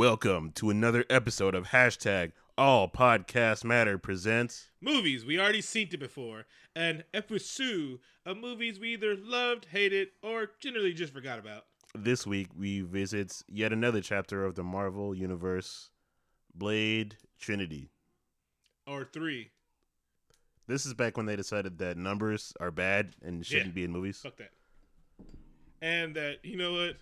Welcome to another episode of hashtag All Podcast Matter presents. Movies we already seen it before, and episode of movies we either loved, hated, or generally just forgot about. This week we visit yet another chapter of the Marvel Universe, Blade Trinity. Or three. This is back when they decided that numbers are bad and shouldn't Yeah. be in movies. Fuck that. And that you know what?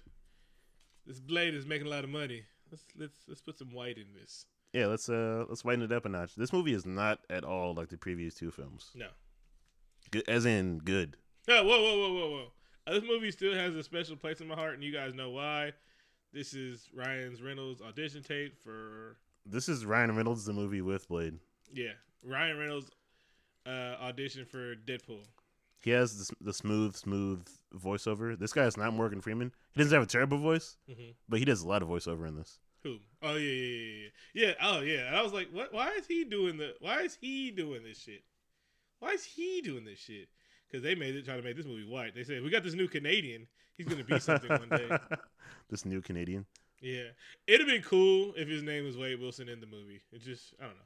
This Blade is making a lot of money. Let's let's let's put some white in this. Yeah, let's uh let's whiten it up a notch. This movie is not at all like the previous two films. No. Good, as in good. Oh, whoa, whoa, whoa, whoa, whoa. Uh, This movie still has a special place in my heart, and you guys know why. This is Ryan's Reynolds audition tape for This is Ryan Reynolds the movie with Blade. yeah Ryan Reynolds uh, audition for Deadpool. He has the, the smooth, smooth voiceover. This guy is not Morgan Freeman. He doesn't have a terrible voice, hmm but he does a lot of voiceover in this. Who? Oh yeah, yeah, yeah, yeah. Oh yeah. And I was like, what? Why is he doing the? Why is he doing this shit? Why is he doing this shit? Because they made it trying to make this movie white. They said we got this new Canadian. He's gonna be something one day. this new Canadian. Yeah. It'd have been cool if his name was Wade Wilson in the movie. It just I don't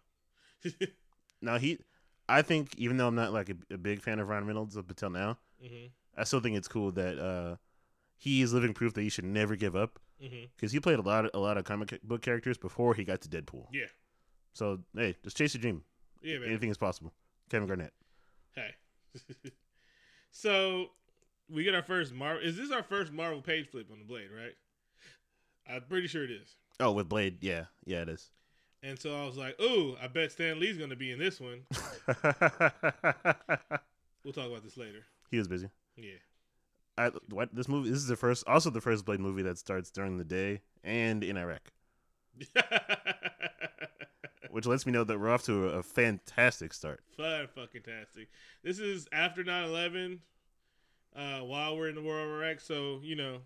know. Now he, I think even though I'm not like a, a big fan of Ryan Reynolds up until now, hmm I still think it's cool that uh, he is living proof that you should never give up hmm because he played a lot of, a lot of comic book characters before he got to Deadpool. Yeah. So hey, just chase your dream. Yeah, man. Anything is possible. Kevin Garnett. Hey. so we get our first Marvel. Is this our first Marvel page flip on the Blade? Right. I'm pretty sure it is. Oh, with Blade, yeah, yeah, it is. And so I was like, "Ooh, I bet Stan Lee's gonna be in this one." We'll talk about this later. he was busy. Yeah. I, what this movie? This is the first, also the first Blade movie that starts during the day and in Iraq, which lets me know that we're off to a, a fantastic start. Fun fucking tastic. This is after 9-11, uh, while we're in the war of Iraq, so you know,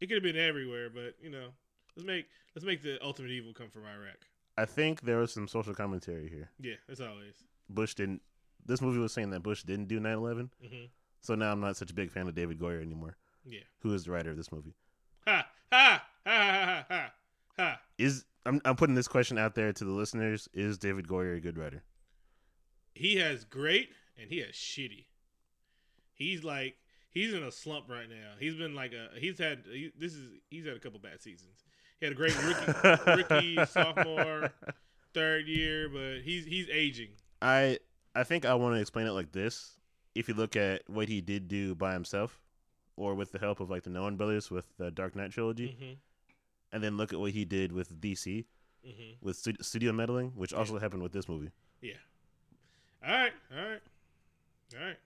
it could have been everywhere, but you know, let's make let's make the ultimate evil come from Iraq. I think there was some social commentary here. Yeah, as always. Bush didn't. This movie was saying that Bush didn't do 9/11, hmm so now I'm not such a big fan of David Goyer anymore, Yeah. who is the writer of this movie. Ha ha ha ha ha ha ha. Is I'm I'm putting this question out there to the listeners: Is David Goyer a good writer? He has great and he has shitty. He's like he's in a slump right now. He's been like a he's had he, this is he's had a couple bad seasons. He had a great rookie rookie sophomore third year, but he's he's aging. I I think I want to explain it like this. If you look at what he did do by himself, or with the help of like the Nolan brothers with the Dark Knight trilogy, hmm and then look at what he did with DC hmm with stu- studio meddling, which also happened with this movie. Yeah. All right. All right. All right.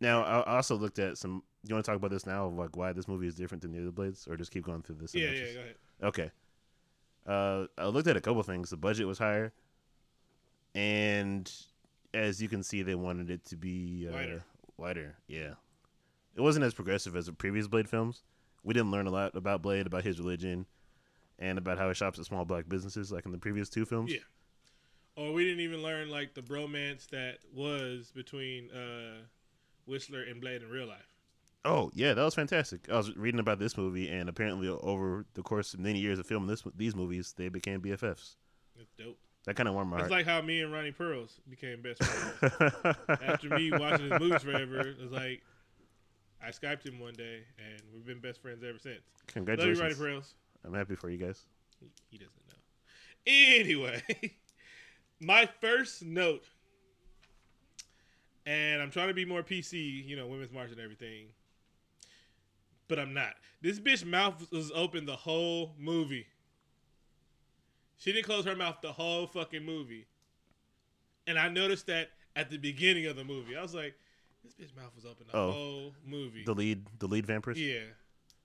Now I also looked at some. You want to talk about this now, of like why this movie is different than the other Blades, or just keep going through this? Yeah. Yeah. Go ahead. Okay. Uh, I looked at a couple things. The budget was higher, and as you can see, they wanted it to be uh, Lighter. Lighter, yeah. It wasn't as progressive as the previous Blade films. We didn't learn a lot about Blade, about his religion, and about how he shops at small black businesses, like in the previous two films. Yeah. Or we didn't even learn like the bromance that was between uh Whistler and Blade in real life. Oh yeah, that was fantastic. I was reading about this movie, and apparently, over the course of many years of filming this these movies, they became BFFs. That's dope. That kind of warmed my heart. It's heart. like how me and Ronnie Pearls became best friends. After me watching his movies forever, it was like I skyped him one day, and we've been best friends ever since. Love you, Ronnie Congratulations! Pearls. I'm happy for you guys. He, he doesn't know. Anyway, my first note, and I'm trying to be more PC, you know, women's march and everything, but I'm not. This bitch mouth was open the whole movie. She didn't close her mouth the whole fucking movie. And I noticed that at the beginning of the movie. I was like, this bitch mouth was open the Oh. whole movie. The lead, the lead vampires. yeah.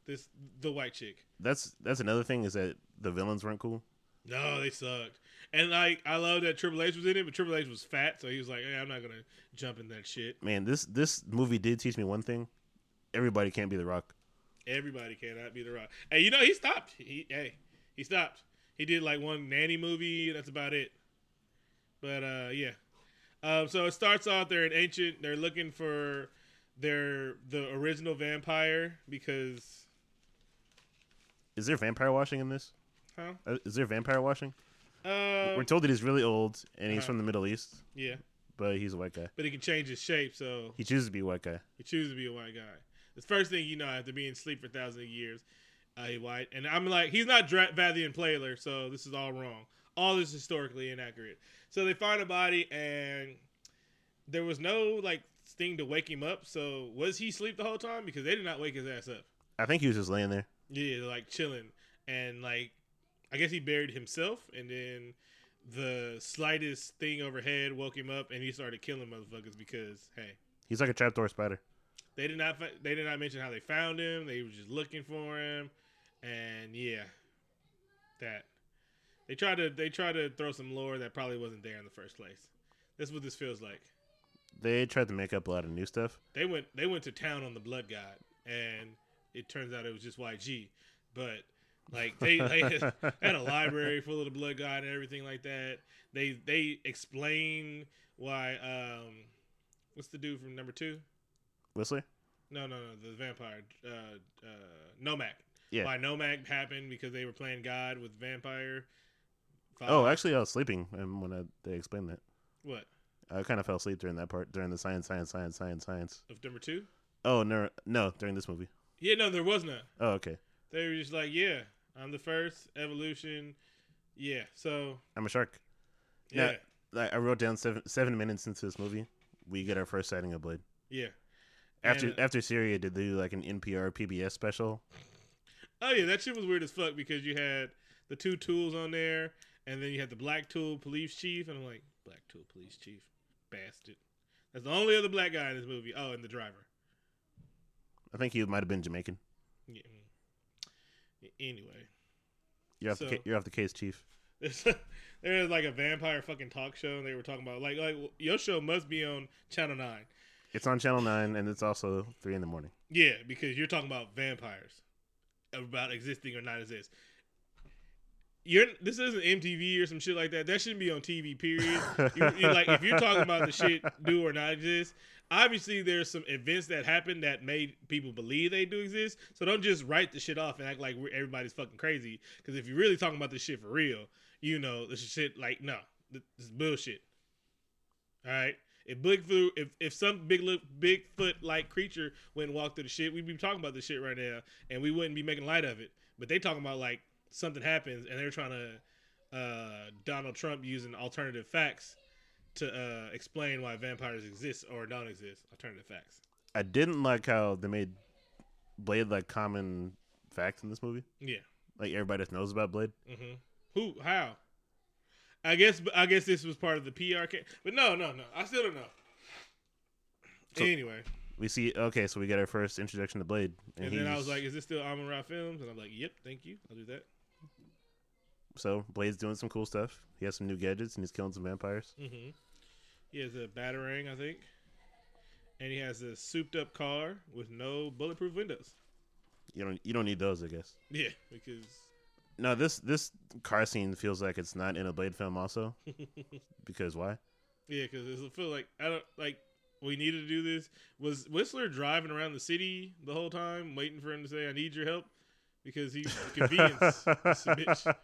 This the white chick. That's that's another thing is that the villains weren't cool. No, they sucked. And like I love that Triple H was in it, but Triple H was fat, so he was like, hey, I'm not gonna jump in that shit. Man, this this movie did teach me one thing: everybody can't be the Rock. Everybody cannot be the rock. Hey, you know, he stopped. He hey, he stopped. He did like one nanny movie, that's about it. But uh yeah. Um so it starts off they're an ancient they're looking for their the original vampire because Is there vampire washing in this? Huh? Uh, Is there vampire washing? Uh, We're told that he's really old and he's uh-huh. from the Middle East, yeah, but he's a white guy. but he can change his shape, so He chooses to be a white guy. he chooses to be a white guy. The first thing you know after being asleep for thousands of years, uh, white. And I'm like, he's not Dra- Vlad the Impaler, so this is all wrong. All this is historically inaccurate. So they find a body, and there was no like thing to wake him up. So was he asleep the whole time? Because they did not wake his ass up. I think he was just laying there. Yeah, like chilling, and like I guess he buried himself, and then the slightest thing overhead woke him up, and he started killing motherfuckers because hey, He's like a trapdoor spider. they did not they did not mention how they found him. They were just looking for him, and yeah, that they tried to they tried to throw some lore that probably wasn't there in the first place. That's what this feels like. They tried to make up a lot of new stuff. They went they went to town on the blood god, and it turns out it was just YG. But like they, they had a library full of the blood god and everything like that. They they explain why um what's the dude from number two? Whistler? No, no, no, the vampire. Uh, uh, Nomak. Yeah. Why Nomak happened because they were playing God with vampire. Oh, actually, I was sleeping and when I, they explained that. what I kind of fell asleep during that part, during the science, science, science, science, science. of number two? Oh, no, no, during this movie. Yeah, no, there was not. Oh, okay. They were just like, yeah, I'm the first evolution. Yeah, so I'm a shark. yeah, Yeah. I I wrote down seven seven minutes into this movie, we get our first sighting of Blade. yeah. After And- uh, after Syria did they do like an NPR PBS special? Oh yeah, that shit was weird as fuck because you had the two tools on there, and then you had the black tool police chief, and I'm like, black tool police chief, bastard. That's the only other black guy in this movie. Oh, and the driver. I think he might have been Jamaican. Yeah. Anyway, You're off So- the ca- you're off the case, Chief. there's there's like a vampire fucking talk show, and they were talking about like like your show must be on Channel Nine. It's on Channel Nine, and it's also three in the morning. Yeah, because you're talking about vampires, about existing or not exist. You're this isn't MTV or some shit like that. That shouldn't be on TV. Period. you, like if you're talking about the shit do or not exist. Obviously, there's some events that happened that made people believe they do exist. So don't just write the shit off and act like everybody's fucking crazy. Because if you're really talking about this shit for real, you know this shit like no, this is bullshit. All right. If Bigfoot, if if some big Bigfoot like creature went and walked through the shit, we'd be talking about this shit right now, and we wouldn't be making light of it. But they talking about like something happens, and they're trying to uh, Donald Trump using alternative facts to uh, explain why vampires exist or don't exist. Alternative facts. I didn't like how they made Blade like common fact in this movie. Yeah. Like everybody just knows about Blade. hmm Who? How? I guess. I guess this was part of the PR. Ca- but no, no, no. I still don't know. So- anyway, We see okay, so we get our first introduction to Blade, and, then I was like, "Is this still Amon Ra Films?" And I'm like, "Yep, thank you. I'll do that." so Blade's doing some cool stuff. He has some new gadgets and he's killing some vampires. Mm-hmm. He has a batarang, I think, and he has a souped-up car with no bulletproof windows. You don't you don't need those, I guess. Yeah, because No, this this car scene feels like it's not in a Blade film, also because why? yeah, because it feels like I don't like we needed to do this. Was Whistler driving around the city the whole time, waiting for him to say, "I need your help," because he's convenience. this bitch.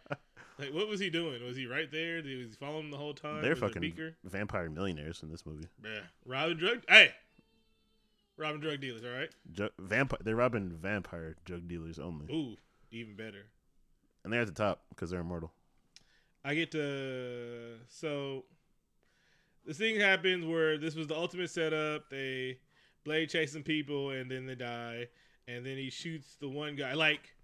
Like, what was he doing? Was he right there? Was he following him the whole time? They're Was fucking vampire millionaires in this movie. Yeah, robbing drug. Hey, robbing drug dealers. All right. Ju- vampire, they're robbing vampire drug dealers only, Ooh, even better. And they're at the top because they're immortal. I get to so this thing happens where this was the ultimate setup. They Blade chasing people and then they die, and then he shoots the one guy. Like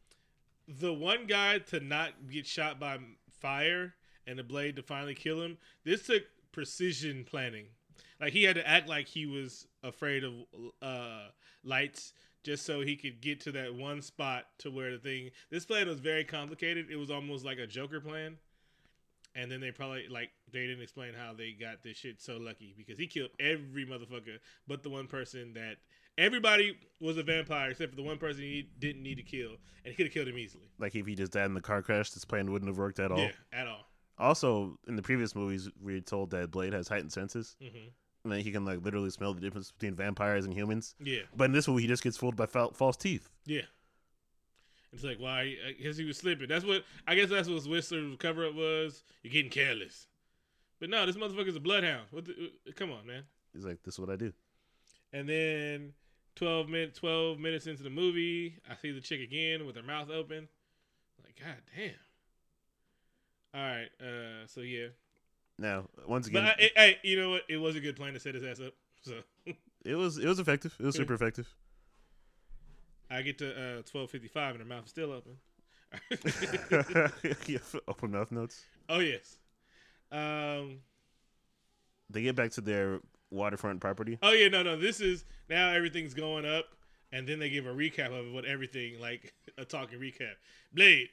the one guy to not get shot by fire and the blade to finally kill him. This took precision planning. Like he had to act like he was afraid of uh, lights just so he could get to that one spot to where the thing. This plan was very complicated. It was almost like a Joker plan. And then they probably like they didn't explain how they got this shit so lucky because he killed every motherfucker but the one person that everybody was a vampire except for the one person he didn't need to kill and he could have killed him easily. Like if he just died in the car crash, this plan wouldn't have worked at all. Yeah, at all. Also, in the previous movies, we were told that Blade has heightened senses, hmm and that he can like literally smell the difference between vampires and humans. Yeah, But in this one, he just gets fooled by fal- false teeth. yeah. It's like why? I guess he was slipping. That's what I guess that's what Whistler's cover up was. You're getting careless. But no, this motherfucker's a bloodhound. What? The, uh, come on, man. He's like, "This is what I do." And then twelve minutes, twelve minutes into the movie, I see the chick again with her mouth open. Like, god damn. All right. Uh. So yeah. Now, once But again, I, it, hey, you know what? It was a good plan to set his ass up. So it was it was effective. It was super effective. I get to uh twelve fifty five and her mouth is still open. Yeah, Open mouth notes. oh yes. Um. They get back to their waterfront property. Oh yeah, no, no. This is now everything's going up, and then they give a recap of what everything like a talking recap. Blade,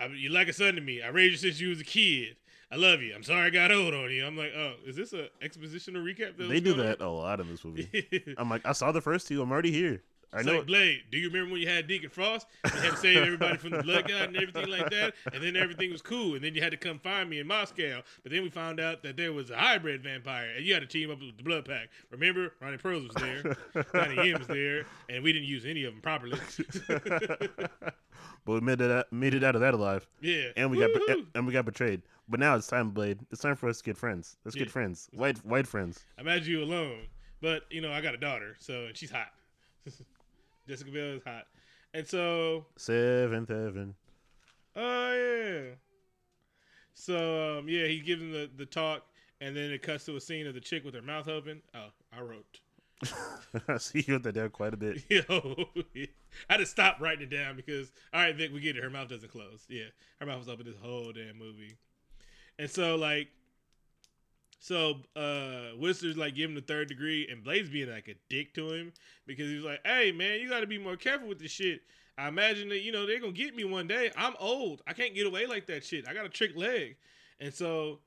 I, you like a son to me. I raised you since you was a kid. I love you. I'm sorry I got old on you. I'm like, oh, is this a expositional recap? They do that a lot in this movie. I'm like, I saw the first two. I'm already here. I know. like Blade. Do you remember when you had Deacon Frost? You had to save everybody from the Blood God and everything like that, and then everything was cool. And then you had to come find me in Moscow. But then we found out that there was a hybrid vampire, and you had to team up with the Blood Pack. Remember, Ronnie Pearls was there, Donnie Yen was there, and we didn't use any of them properly. but we made it out, made it out of that alive, yeah, and we got and we got betrayed. But now it's time, Blade. It's time for us to get friends. Let's Yeah. get friends. White white friends. Imagine you alone, but you know I got a daughter, so and she's hot. Jessica Biel is hot, and so Seventh heaven. Oh yeah. So um, yeah, he gives him the, the talk, and then it cuts to a scene of the chick with her mouth open. Oh, I wrote. I see you wrote that down quite a bit. Yo, I had to stop writing it down because all right, Vic, we get it. Her mouth doesn't close. Yeah, her mouth was open this whole damn movie, and so like, so uh, Whistler's like giving the third degree, and Blade's being like a dick to him because he's like, "Hey man, you got to be more careful with this shit." I imagine that you know they're gonna get me one day. I'm old. I can't get away like that shit. I got a trick leg, and so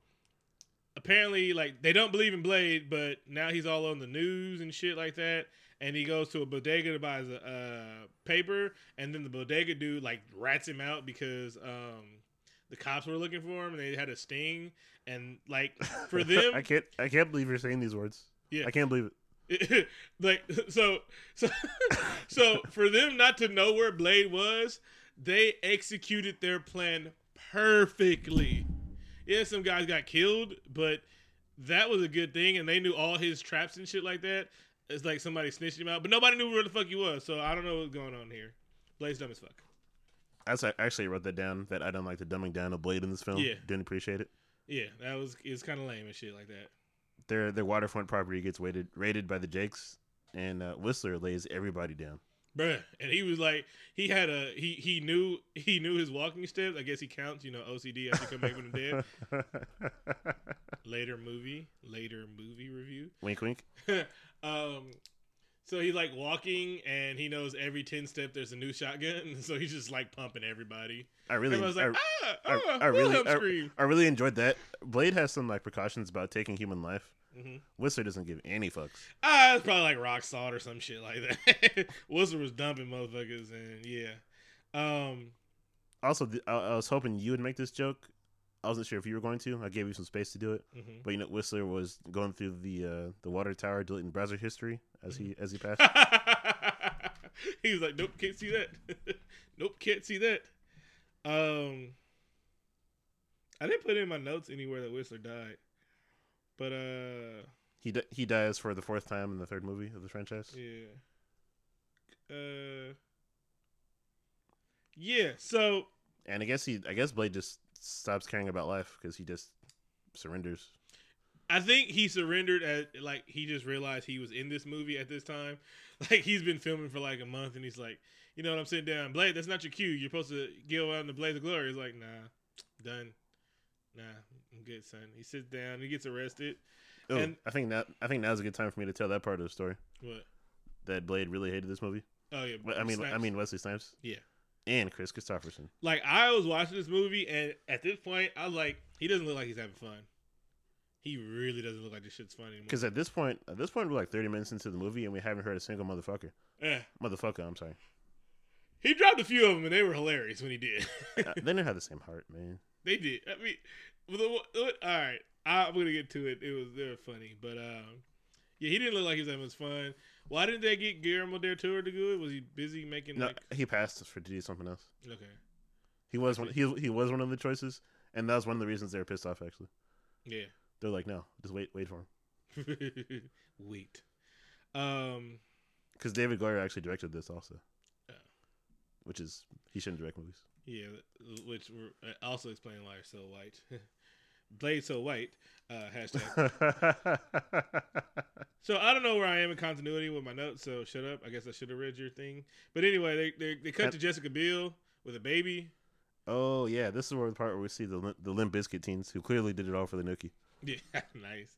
apparently like they don't believe in Blade, but now he's all on the news and shit like that. And he goes to a bodega to buy a uh, paper, and then the bodega dude like rats him out because um, the cops were looking for him and they had a sting. And like for them, I can't. I can't believe you're saying these words. Yeah. I can't believe it. like so so so for them not to know where Blade was, they executed their plan perfectly. Yeah, some guys got killed, but that was a good thing, and they knew all his traps and shit like that. It's like somebody snitched him out, but nobody knew where the fuck he was. So I don't know what's going on here. Blade's dumb as fuck. i actually wrote that down. That I don't like the dumbing down of Blade in this film. Yeah. Didn't appreciate it. Yeah, that was it's kind of lame and shit like that. Their their waterfront property gets raided raided by the Jakes, and uh, Whistler lays everybody down. Bruh. And he was like, he had a he he knew he knew his walking steps. I guess he counts, you know, OCD after come back from the dead. Later movie, later movie review. wink, wink. um, so he's like walking, and he knows every ten step there's a new shotgun. So he's just like pumping everybody. I really, Everyone's like, I, ah, I, ah, I really, I. I really enjoyed that. Blade has some like precautions about taking human life. Mhm. Whistler doesn't give any fucks. Ah, it's probably like rock salt or some shit like that. Whistler was dumping motherfuckers, and yeah. Um, Also, I, I was hoping you would make this joke. I wasn't sure if you were going to. I gave you some space to do it, mhm. but you know, Whistler was going through the uh, the water tower, deleting browser history as he as he passed. he was like, "Nope, can't see that. nope, can't see that." Um, I didn't put in my notes anywhere that Whistler died, but uh, he di- he dies for the fourth time in the third movie of the franchise. yeah, uh, yeah. So And I guess he, I guess Blade just stops caring about life because he just surrenders. I think he surrendered at like he just realized he was in this movie at this time. Like he's been filming for like a month, and he's like, you know what? I'm sitting down, Blade. That's not your cue. You're supposed to go out in the blaze of glory. He's like, nah, done. Nah, I'm good, son. He sits down. He gets arrested. Oh, And- I think that I think now's a good time for me to tell that part of the story What? that Blade really hated this movie. Oh yeah. I mean, I mean Wesley Snipes. Yeah. And Kris Kristofferson. like I was watching this movie, and at this point, I was like, he doesn't look like he's having fun. He really doesn't look like this shit's funny anymore. Because at this point, at this point, we're like thirty minutes into the movie and we haven't heard a single motherfucker. Yeah. Motherfucker, I'm sorry. He dropped a few of them, and they were hilarious when he did. Uh, they didn't have the same heart, man. They did. I mean, all right. I'm gonna get to it. It was they were funny, but um, Yeah, he didn't look like he was having much fun. Why didn't they get Guillermo del Toro to do it? Was he busy making No, like? he passed for to do something else. Okay. He was one. He he was one of the choices, and that was one of the reasons they were pissed off. Actually, Yeah. they're like, no, just wait, wait for him, Wait. Um. because David Goyer actually directed this also, Oh. which is he shouldn't direct movies. Yeah, which were uh, also explaining why you're so white. Blade so white. Uh, hashtag. So I don't know where I am in continuity with my notes. So shut up. I guess I should have read your thing. But anyway, they they, they cut to Jessica Biel with a baby. oh yeah, this is where the part where we see the the Limp Bizkit teens who clearly did it all for the nookie. Yeah, nice.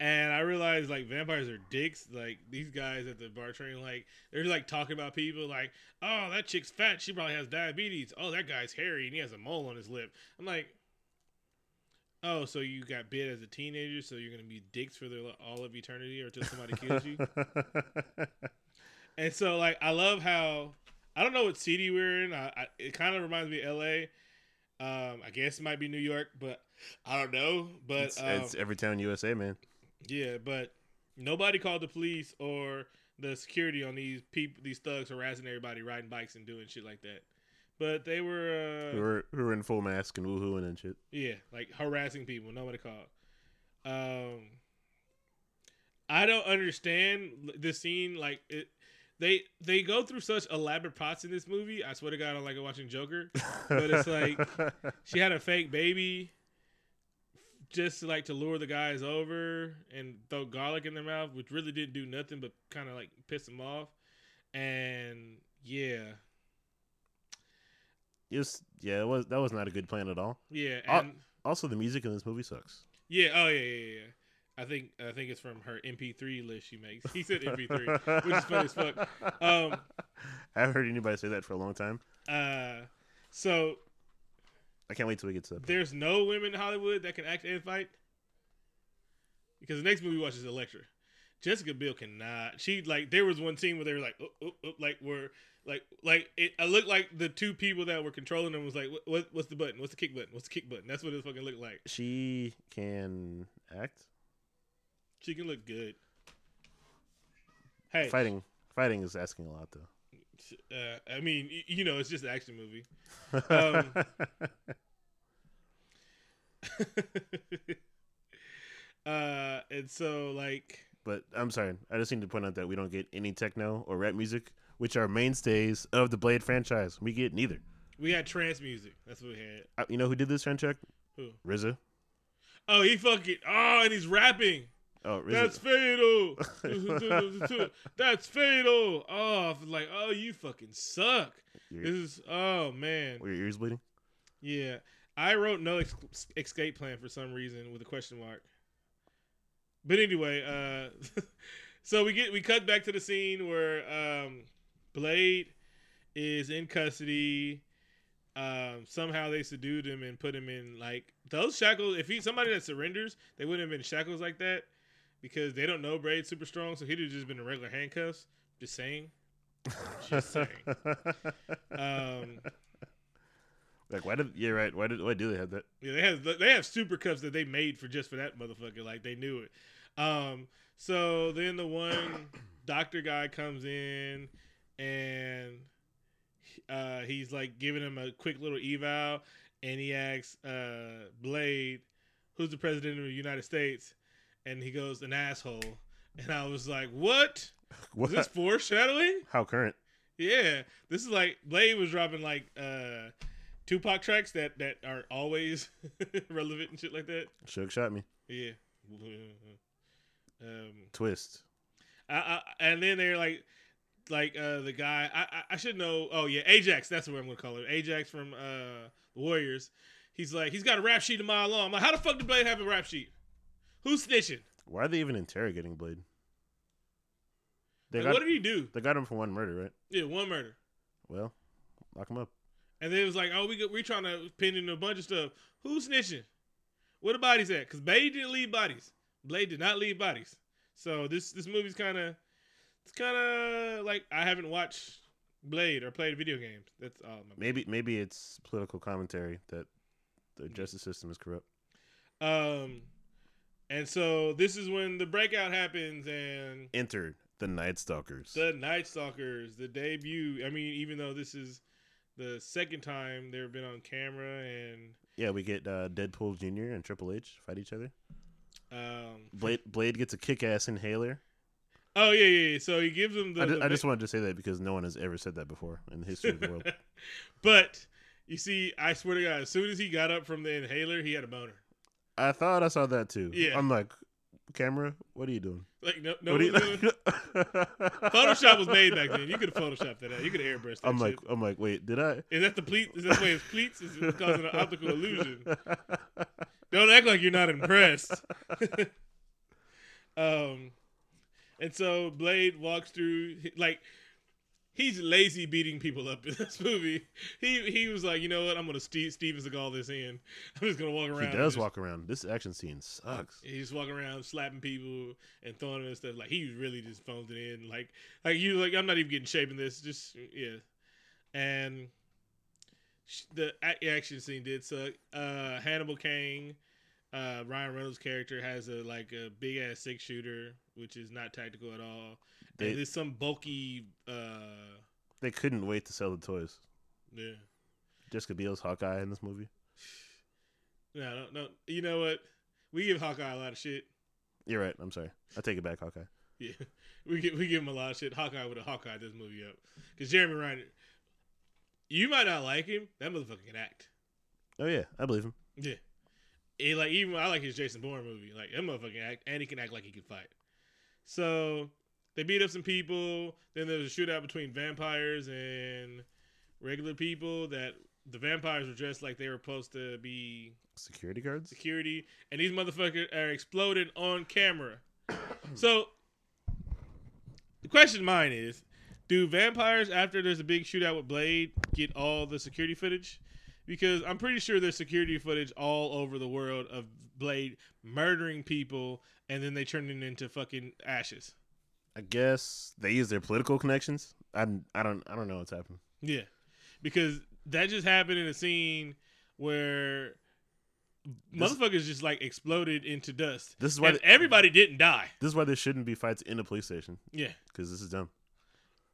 And I realized like vampires are dicks. Like these guys at the bar train, like they're like talking about people. Like, oh, that chick's fat. She probably has diabetes. Oh, that guy's hairy and he has a mole on his lip. I'm like, oh, so you got bit as a teenager, so you're gonna be dicks for the, all of eternity or until somebody kills you. And so like I love how I don't know what city we're in. I, I it kind of reminds me of L.A. Um, I guess it might be New York, but I don't know. But it's, um, it's every town USA, man. yeah, but nobody called the police or the security on these people, these thugs harassing everybody, riding bikes and doing shit like that. But they were, who uh, are who are in full mask and woohooing and shit. yeah, like harassing people. Nobody called. Um, I don't understand this scene. Like it, they they go through such elaborate plots in this movie. I swear to God, I'm like watching Joker. But it's like- She had a fake baby, just to, like to lure the guys over and throw garlic in their mouth, which really didn't do nothing but kind of like piss them off. And yeah, It was- yeah, it was that was not a good plan at all. yeah, and Also, the music in this movie sucks. yeah. Oh yeah, yeah, yeah. I think I think it's from her MP3 list she makes. He said MP3, which is funny as fuck. Um, I haven't heard anybody say that for a long time. uh, so I can't wait till we get to that. there's no women in Hollywood that can act and fight. Because the next movie we watch is Elektra. Jessica Biel cannot. She like there was one scene where they were like, oh, oh, oh, like where like like it. I looked like the two people that were controlling them was like, what, what what's the button? What's the kick button? What's the kick button? That's what it fucking looked like. She can act. She can look good. Hey, Fighting, fighting is asking a lot though. uh, I mean, you know, it's just an action movie. Um, uh, and so like but I'm sorry, I just need to point out that we don't get any techno or rap music, which are mainstays of the Blade franchise. We get neither. we had trance music. That's what we had. Uh, You know who did this soundtrack? Who? RZA. Oh, he fucking oh, and he's rapping. Oh, RZA. That's fatal. That's fatal. Oh, like oh, you fucking suck. Your- This is oh man. were your ears bleeding? Yeah, I wrote no ex- escape plan for some reason with a question mark. But anyway, uh, so we get we cut back to the scene where um, Blade is in custody. Um, somehow they subdued him and put him in like those shackles. If he's somebody that surrenders, they wouldn't have been shackles like that because they don't know Blade's super strong. So he'd have just been in regular handcuffs. Just saying. Just saying. Um, like, why did? Yeah, right. Why did? Why do they have that? Yeah, they have they have super cuffs that they made for just for that motherfucker. Like they knew it. Um, so then the one doctor guy comes in and uh, he's like giving him a quick little eval, and he asks uh, Blade, "Who's the president of the United States?" And he goes, "An asshole." And I was like, "What? What? Is this foreshadowing?" How current? Yeah, this is like Blade was dropping like uh Tupac tracks that that are always relevant and shit like that. Suge shot me. Yeah. Um, Twist. I, I, and then they're like, like uh the guy I, I I should know. Oh yeah, Ajax. That's what I'm gonna call him. Ajax from uh the Warriors. He's like he's got a rap sheet a mile long. I'm like, how the fuck did Blade have a rap sheet? Who's snitching? Why are they even interrogating Blade? They Like, got what did he do? they got him for one murder, right? Yeah, one murder. Well, lock him up. And then it was like, oh, we we trying to pin in a bunch of stuff. Who's snitching? Where the bodies at? Because Blade didn't leave bodies. Blade did not leave bodies. So this this movie's kind of it's kind of like I haven't watched Blade or played video games. That's all. Maybe maybe it's political commentary that the justice system is corrupt. Um, And so this is when the breakout happens and Enter the Night Stalkers. the Night Stalkers, the debut. I mean, even though this is the second time they've been on camera and yeah, we get uh, Deadpool Jr. and Triple H fight each other. Um Blade Blade gets a kick-ass inhaler. Oh yeah, yeah, yeah. So he gives them the, I, ju- the I just wanted to say that because no one has ever said that before in the history of the world. but you see, I swear to God, as soon as he got up from the inhaler, he had a boner. I thought I saw that too. Yeah. I'm like, camera, what are you doing? Like no, no What are you- doing- Photoshop was made back then. You could have photoshopped that out. You could have airbrush that I'm shit. like, I'm like, wait, did I? Is that the pleat? Is that the way it's pleats? Is it causing an optical illusion? Don't act like you're not impressed. um, and so Blade walks through like he's lazy beating people up in this movie. He he was like, you know what? I'm gonna Steve Steven Seagal this in. I'm just gonna walk around. He does just- walk around. This action scene sucks. He's walking around slapping people and throwing them and stuff. Like he really just phones it in. Like like you like I'm not even getting shape in this. Just yeah, and the action scene did suck. Uh, Hannibal King, uh, Ryan Reynolds' character has a like a big ass six shooter, which is not tactical at all. They- and there's some bulky. Uh, They couldn't wait to sell the toys. yeah. Jessica Biel's Hawkeye in this movie. No, no, no. You know what? We give Hawkeye a lot of shit. You're right. I'm sorry. I take it back, Hawkeye. Yeah, we give we give him a lot of shit. Hawkeye would have Hawkeye this movie up because Jeremy Renner. You might not like him. That motherfucker can act. Oh yeah, I believe him. Yeah, he like even I like his Jason Bourne movie. Like that motherfucker can act, and he can act like he can fight. So they beat up some people. Then there was a shootout between vampires and regular people. That the vampires were dressed like they were supposed to be Security guards. security, and these motherfuckers are exploded on camera. so the question of mine is, do vampires after there's a big shootout with Blade get all the security footage? Because I'm pretty sure there's security footage all over the world of Blade murdering people, and then they turn it into fucking ashes. I guess they use their political connections. I I don't I don't know what's happening. Yeah, because that just happened in a scene where This- motherfuckers just like exploded into dust. This is why everybody didn't die. this is why there shouldn't be fights in a police station Yeah. because this is dumb.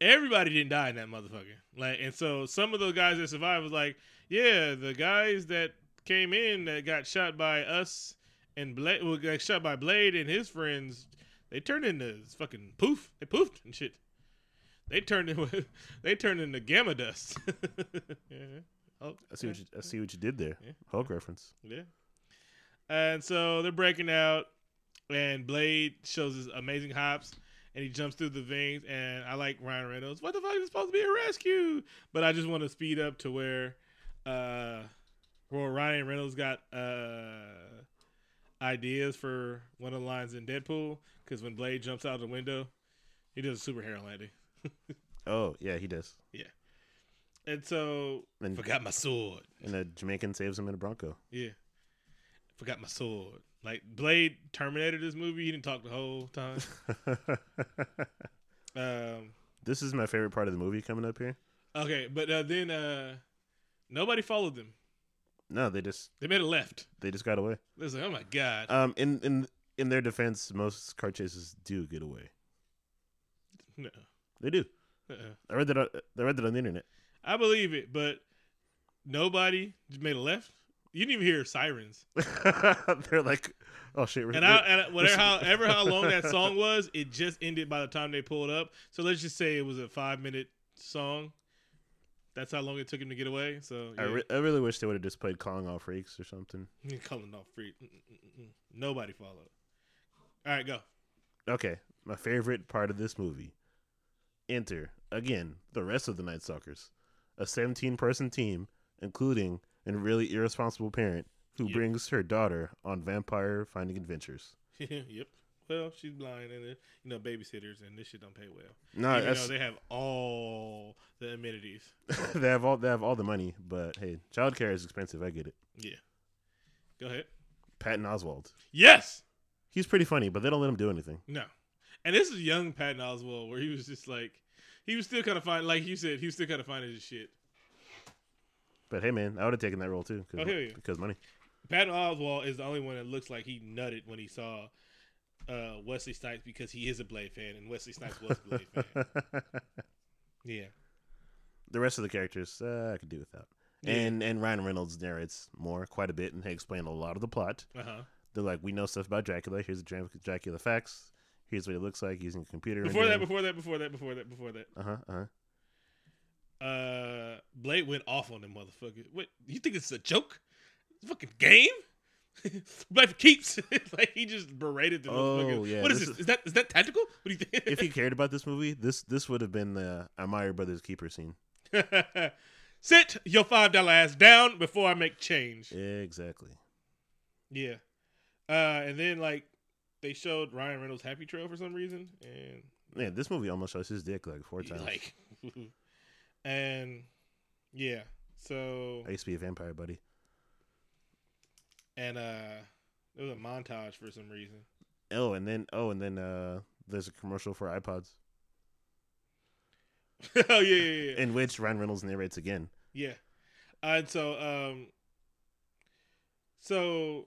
Everybody didn't die in that motherfucker. Like, and so some of those guys that survived was like, yeah, the guys that came in that got shot by us and Blade, well, got shot by Blade and his friends, they turned into fucking poof. They poofed and shit. They turned into they turned into gamma dust. yeah. Oh, I see what you I see what you did there. Yeah. Hulk reference. yeah. And so they're breaking out, and Blade shows his amazing hops, and he jumps through the veins. And I like Ryan Reynolds. What the fuck is supposed to be a rescue? But I just want to speed up to where, uh, where Ryan Reynolds got uh ideas for one of the lines in Deadpool. Because when Blade jumps out the window, he does a superhero landing. Oh yeah, he does. Yeah. And so And forgot my sword. and a Jamaican saves him in a Bronco. Yeah. Forgot my sword. Like Blade terminated this movie. He didn't talk the whole time. Um, this is my favorite part of the movie coming up here. okay, but uh, then uh, nobody followed them. No, they just They made a left. they just got away. They was like, oh my god. Um, in in in their defense, most car chases do get away. no. They do. Uh-uh. I read that. I read that on the internet. I believe it, but nobody just made a left. You didn't even hear sirens. They're like, oh shit. And I, and whatever, however, how long that song was, it just ended by the time they pulled up. So let's just say it was a five minute song. That's how long it took him to get away. So I, re- I really wish they would have just played calling all freaks or something. Calling off free. Nobody followed. All right, go. Okay, my favorite part of this movie. Enter again the rest of the Night Stalkers, a 17 person team, including a really irresponsible parent who Yep. brings her daughter on vampire finding adventures. yep. Well, she's blind, and uh, you know babysitters, and this shit don't pay well. No, that's, though they have all the amenities. they have all they have all the money, but hey, childcare is expensive. I get it. Yeah. Go ahead. Patton Oswalt, Yes. he's pretty funny, but they don't let him do anything. No. And this is young Patton Oswalt, where he was just like, he was still kind of fine. Like you said, he was still kind of finding his shit. But hey, man, I would have taken that role too. Cause, Oh, hell yeah. Because money. Patton Oswalt is the only one that looks like he nutted when he saw uh, Wesley Snipes because he is a Blade fan, and Wesley Snipes was a Blade fan. Yeah. the rest of the characters, uh, I could do without. Yeah. And and Ryan Reynolds narrates more, quite a bit, and he explained a lot of the plot. Uh huh. They're like, we know stuff about Dracula. Here's the Dracula facts. Here's what he looks like using a computer. Before that, before that, before that, before that, before that, uh huh, uh huh. Uh, Blade went off on them motherfuckers. What you think it's a joke? It's a fucking game. Blade for keeps. like he just berated the Oh, motherfuckers. yeah, what is this this? is- Is that is that tactical? What do you think? if he cared about this movie, this this would have been the Amaya Brothers keeper scene. Sit your five dollar ass down before I make change. Exactly. Yeah. Uh, and then like they showed Ryan Reynolds' Happy Trail for some reason, and Yeah, this movie almost shows his dick like four times. like, and yeah. So I used to be a vampire, buddy. and uh, there was a montage for some reason. Oh, and then oh, and then uh, there's a commercial for iPods oh yeah, yeah, yeah. in which Ryan Reynolds narrates again. Yeah. Uh, and so um so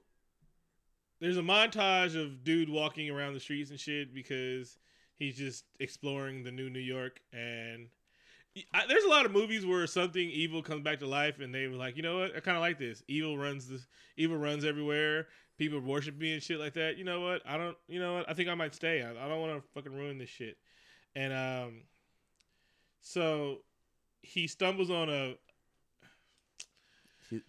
there's a montage of dude walking around the streets and shit because he's just exploring the new New York and I, there's a lot of movies where something evil comes back to life and they were like, you know what? I kind of like this. Evil runs this. Evil runs everywhere. People worship me and shit like that. You know what? I don't. You know what? I think I might stay. I, I don't want to fucking ruin this shit. And um, so he stumbles on a. He-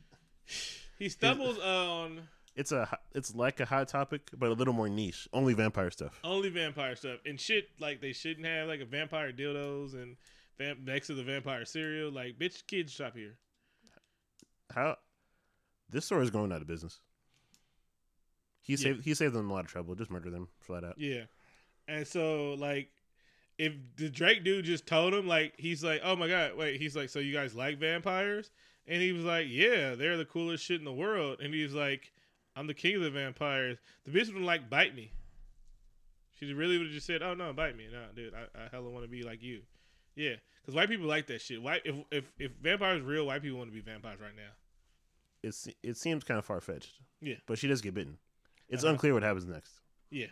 He stumbles on It's a it's like a hot topic, but a little more niche. Only vampire stuff. only vampire stuff and shit like they shouldn't have like a vampire dildos and vamp- next to the vampire cereal. Like, bitch, kids shop here. How this store is going out of business. He Yeah. saved he saved them a lot of trouble. Just murder them flat out. Yeah. And so like if the Drake dude just told him like he's like, "Oh my god, wait." He's like, "So you guys like vampires?" And he was like, "Yeah, they're the coolest shit in the world." And he's like, "I'm the king of the vampires." The bitch would like bite me. She really would have just said, "Oh no, bite me." No, dude, I, I hella want to be like you. Yeah, because white people like that shit. White if if if vampires real, white people want to be vampires right now. It's it seems kind of far fetched. Yeah. but she does get bitten. It's Uh-huh. unclear what happens next. Yeah,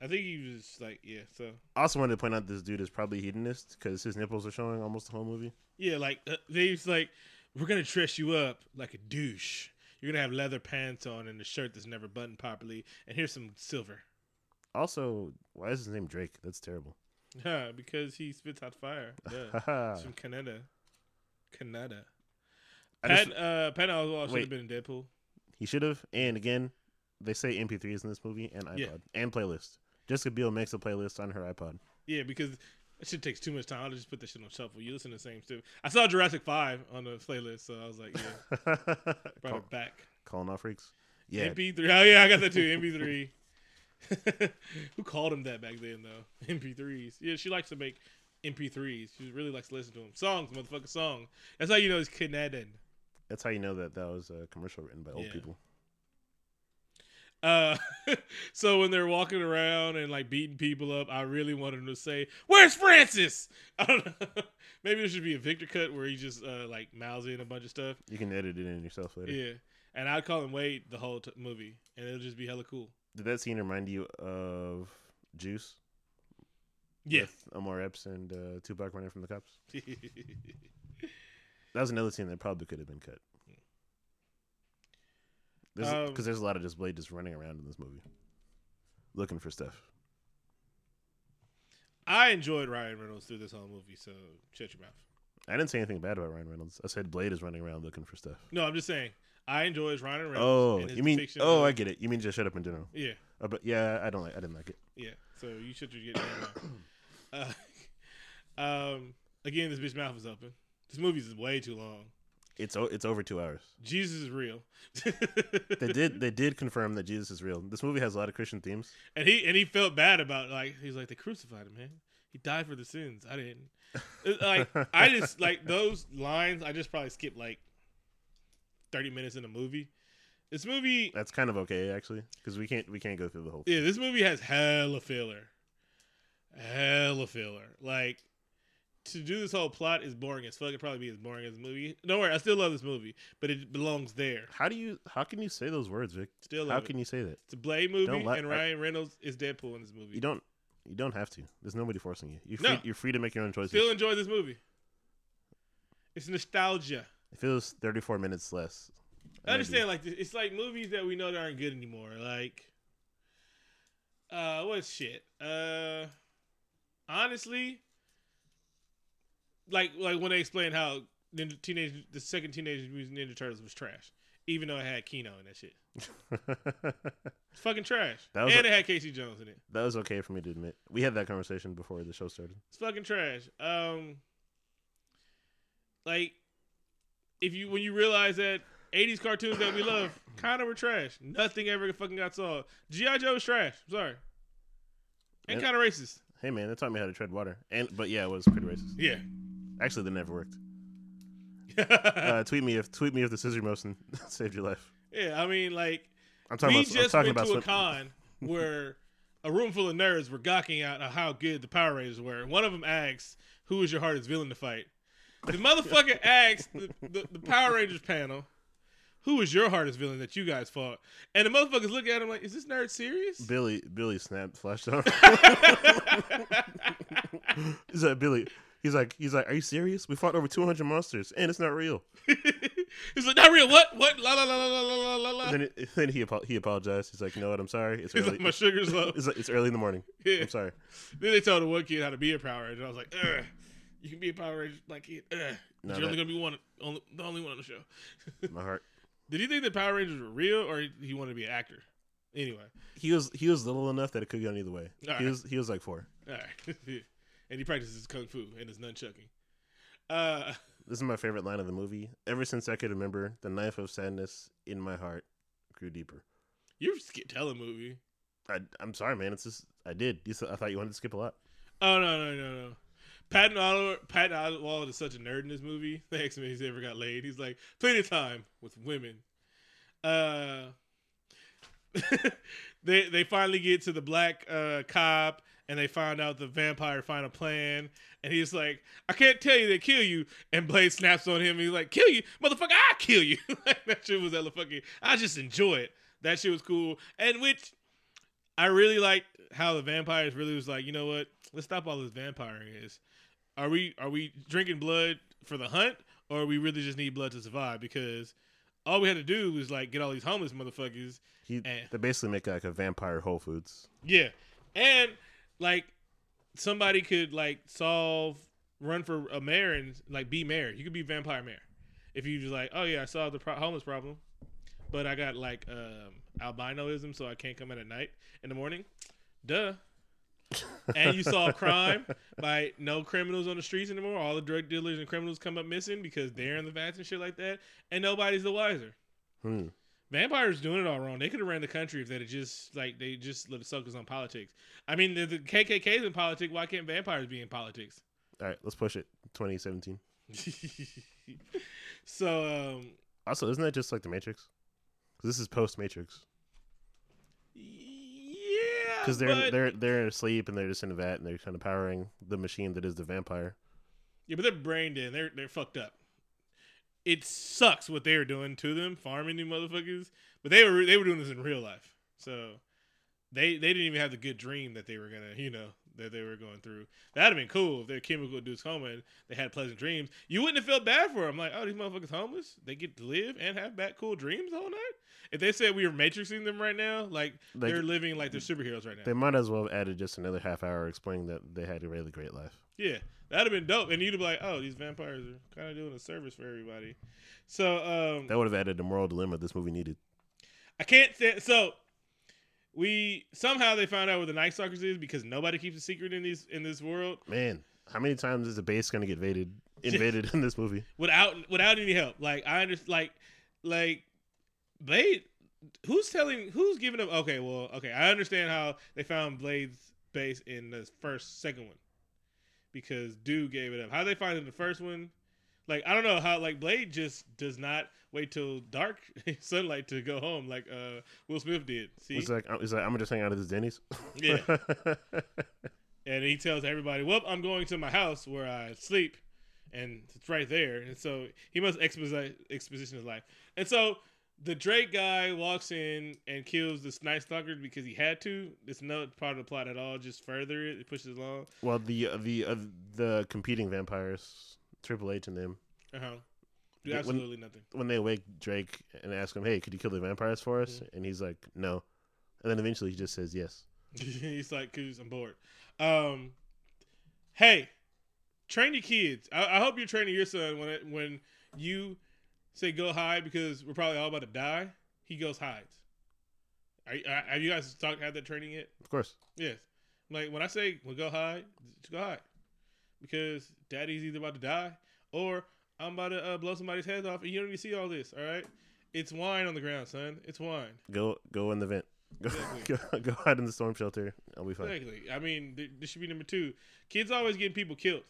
I think he was like, yeah. So I Also, wanted to point out this dude is probably hedonist because his nipples are showing almost the whole movie. Yeah, like uh, they's like, we're gonna dress you up like a douche. You're gonna have leather pants on and a shirt that's never buttoned properly, and here's some silver. Also, why is his name Drake? That's terrible. Huh, because he spits out fire. Yeah. He's from Canada. Canada. I Pat, just- uh, Pat Oswalt should have been in Deadpool. he should have. And again, they say MP3s in this movie and iPod Yeah. and playlist. Jessica Biel makes a playlist on her iPod. Yeah, because that shit takes too much time. I'll just put that shit on shuffle. You listen to the same stuff. I saw Jurassic Five on the playlist, so I was like, yeah, brought Call, it back. calling all freaks. Yeah, MP3. Oh yeah, I got that too. MP3. Who called him that back then though? MP3s. Yeah, she likes to make MP3s. She really likes to listen to them. Songs, motherfucker, song. That's how you know he's Canadian. that's how you know that that was a commercial written by old Yeah. people. Uh, so when they're walking around and like beating people up, I really wanted him to say, "Where's Francis?" I don't know. Maybe there should be a Victor cut where he just uh, like mouths in a bunch of stuff. You can edit it in yourself later. Yeah, and I'd call him Wade the whole t- movie, and it'll just be hella cool. Did that scene remind you of Juice? Yeah. With Omar Epps and uh, Tupac running from the cops. That was another scene that probably could have been cut. Because Um, there's a lot of just Blade just running around in this movie, looking for stuff. I enjoyed Ryan Reynolds through this whole movie, so shut your mouth. I didn't say anything bad about Ryan Reynolds. I said Blade is running around looking for stuff. No, I'm just saying I enjoyed Ryan Reynolds. Oh, you mean? Oh, of- I get it. You mean just shut up in general? yeah, Uh, but yeah, I don't like. I didn't like it. yeah. So you should just get mouth. Uh, um, again, this bitch mouth is open. This movie's way too long. It's o- it's over two hours. Jesus is real. They did they did confirm that Jesus is real. This movie has a lot of Christian themes. and he and he felt bad about like he's like they crucified him, man. He died for the sins. I didn't. Like I just like those lines. I just probably skipped like thirty minutes in the movie. This movie, That's kind of okay actually, because we can't we can't go through the whole. yeah, this movie has hella filler, hella filler. Like to do this whole plot is boring as fuck. It'd probably be as boring as the movie. Don't worry, I still love this movie, but it belongs there. How do you? How can you say those words, Vic? Still How love can you say that? It's a Blade movie, li- and Ryan Reynolds is Deadpool in this movie. You don't. You don't have to. There's nobody forcing you. You're No. free, you're free to make your own choices. Still enjoy this movie. It's nostalgia. It feels 34 minutes less. I understand, like it's like movies that we know that aren't good anymore. Like, uh, what shit? Uh, honestly, like like when they explained how Ninja, teenage the second Teenage Mutant Ninja Turtles was trash, even though it had Keno in that shit. It's fucking trash, That was and it had Casey Jones in it. that was okay for me to admit. We had that conversation before the show started. It's fucking trash. Um, like if you when you realize that. 80s cartoons that we love kind of were trash. Nothing ever fucking got solved. G.I. Joe was trash. I'm sorry. And kind of racist. Hey man, they taught me how to tread water. And but yeah, it was pretty racist. Yeah. Actually, that never worked. Uh, tweet me if tweet me if the scissor motion saved your life. yeah, I mean, like, I'm talking we about. I'm just talking went about to a con where a room full of nerds were gawking out at how good the Power Rangers were. One of them asked, "Who is your hardest villain to fight?" The motherfucker asked the, the, the Power Rangers panel, "Who was your hardest villain that you guys fought?" And the motherfuckers look at him like, "Is this nerd serious?" Billy Billy snapped flashed on. He's like Billy. He's like he's like, are you serious? We fought over 200 monsters and it's not real. He's like, "Not real. What? What? La la la la la la la la." Then it, then he apo- he apologized. He's like, you know what? I'm sorry. It's He's early. like, "My sugar's low." it's, like, it's early in the morning. Yeah. I'm sorry. Then they told the one kid how to be a Power Ranger. I was like, Ugh, you can be a Power Ranger like. Ugh. No, You're that- only gonna be one, only, the only one on the show. My heart. Did you think the Power Rangers were real, or he wanted to be an actor? Anyway, He was he was little enough that it could go either way. All he was he was like four. all right. and he practices kung fu and his nunchucking. Uh, This is my favorite line of the movie. Ever since I could remember, the knife of sadness in my heart grew deeper. you're skip telling movie. I, I'm sorry, man. It's just I did. You said, I thought you wanted to skip a lot. Oh no no no no. Patton Oswalt, Patton Oswalt is such a nerd in this movie. They him if he's ever got laid. He's like, plenty of time with women. Uh, they they finally get to the black uh, cop and they find out the vampire final plan. And he's like, I can't tell you they kill you. And Blade snaps on him. He's like, kill you, motherfucker! I kill you. that shit was hella fucking. I just enjoy it. That shit was cool. And which I really liked how the vampires really was like, you know what? Let's stop all this vampiring. Is are we are we drinking blood for the hunt, or we really just need blood to survive? Because all we had to do was like get all these homeless motherfuckers. He Eh. they basically make like a vampire Whole Foods. Yeah, and like somebody could like solve run for a mayor and like be mayor. You could be vampire mayor if you just like, oh yeah, I solved the pro- homeless problem, but I got like um, albinoism, so I can't come in at night in the morning. Duh. And you solve crime by no criminals on the streets anymore. All the drug dealers and criminals come up missing because they're in the vats and shit like that, and nobody's the wiser. Hmm. Vampires doing it all wrong. They could have ran the country if they had just like they just let it focus on politics. I mean, the, the KKK's in politics. Why can't vampires be in politics? All right, let's push it. 2017. so, um, Also, isn't that just like the Matrix? 'Cause this is post Matrix. Because they're but, they're they're asleep and they're just in a vat and they're kind of powering the machine that is the vampire. yeah, but they're brain dead. They're they're fucked up. It sucks what they were doing to them, farming these motherfuckers. But they were they were doing this in real life, so they they didn't even have the good dream that they were gonna, you know, that they were going through. That'd have been cool if their chemical induced coma and they had pleasant dreams. You wouldn't have felt bad for them. Like, oh, these motherfuckers homeless. They get to live and have bad cool dreams the whole night. If they said we were matrixing them right now, like, Like- they're living like they're superheroes right now. They might as well have added just another half hour explaining that they had a really great life. Yeah, that'd have been dope. And you'd be like, oh, these vampires are kind of doing a service for everybody. So um, That would have added the moral dilemma this movie needed. I can't say so. We somehow they found out where the Night Stalkers is because nobody keeps a secret in these in this world Man, how many times is the base gonna get invaded invaded in this movie? without without any help. Like I understand, like like Blade. Who's telling? Who's giving them? Okay, well, okay, I understand how they found Blade's base in the first second one because Dude gave it up. How they find it in the first one? Like I don't know how. Like Blade just does not wait till dark sunlight to go home like uh Will Smith did. See, It's like it's like I'm gonna just hang out at this Denny's. Yeah. and he tells everybody, "Well, I'm going to my house where I sleep." And it's right there, and so he must exposi- exposition his life. And so the Drake guy walks in and kills the Night Stalker because he had to. It's not part of the plot at all. Just further it, it pushes along. Well, the uh, the uh, the competing vampires, Triple H and them, Uh Do When- absolutely nothing. when they wake Drake and ask him, "Hey, could you kill the vampires for us?" and he's like, "No," and then eventually he just says yes. He's like, "Cause I'm bored." Um, hey, train your kids. I, I hope you're training your son when it, when you say go hide because we're probably all about to die. He goes hides. Are, are, have you guys talk had that training yet? Of course, Yes. Like when I say well, go hide, just go hide, because daddy's either about to die or I'm about to uh, blow somebody's head off, and you don't even see all this. All right, it's wine on the ground, son. It's wine. go go in the vent. Go, Exactly. go, go hide in the storm shelter. I'll be fine. Exactly. I mean, th- this should be number two. Kids always getting people killed.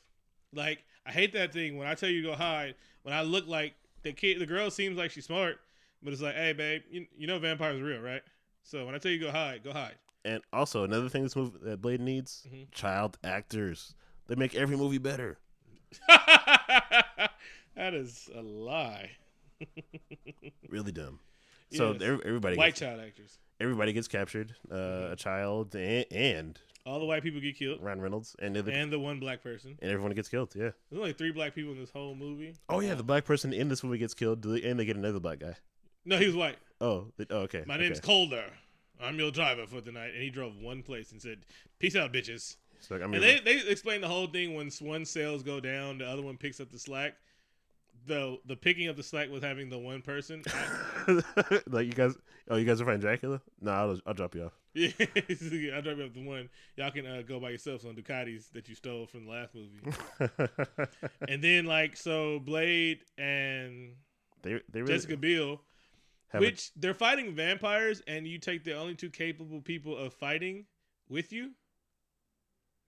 Like I hate that thing when I tell you to go hide. When I look like the kid, the girl seems like she's smart, but it's like, hey, babe, you, you know vampires are real, right? So when I tell you to go hide, go hide. And also another thing this movie that Blade needs: Mhm. child actors. They make every movie better. that is a lie. Really dumb. So Yes. everybody White gets, child actors. everybody gets captured. Uh, A child and, and All the white people get killed, Ryan Reynolds and the, and the one black person. and everyone gets killed. Yeah. There's only three black people in this whole movie. Oh yeah, the black person in this movie gets killed, and they get another black guy. No, he was white. Oh, oh okay. My okay. name's Calder. I'm your driver for the night. And he drove one place and said, "Peace out, bitches." So, I mean, And they they explain the whole thing when one sales go down, the other one picks up the slack. The the picking up the slack was having the one person. like you guys, oh, you guys are fighting Dracula? No, I'll, I'll drop you off. yeah, I'll drop you off the one. Y'all can uh, go by yourselves on Ducatis that you stole from the last movie. and then like so, Blade and they they really Jessica Biel, have a- which they're fighting vampires, and you take the only two capable people of fighting with you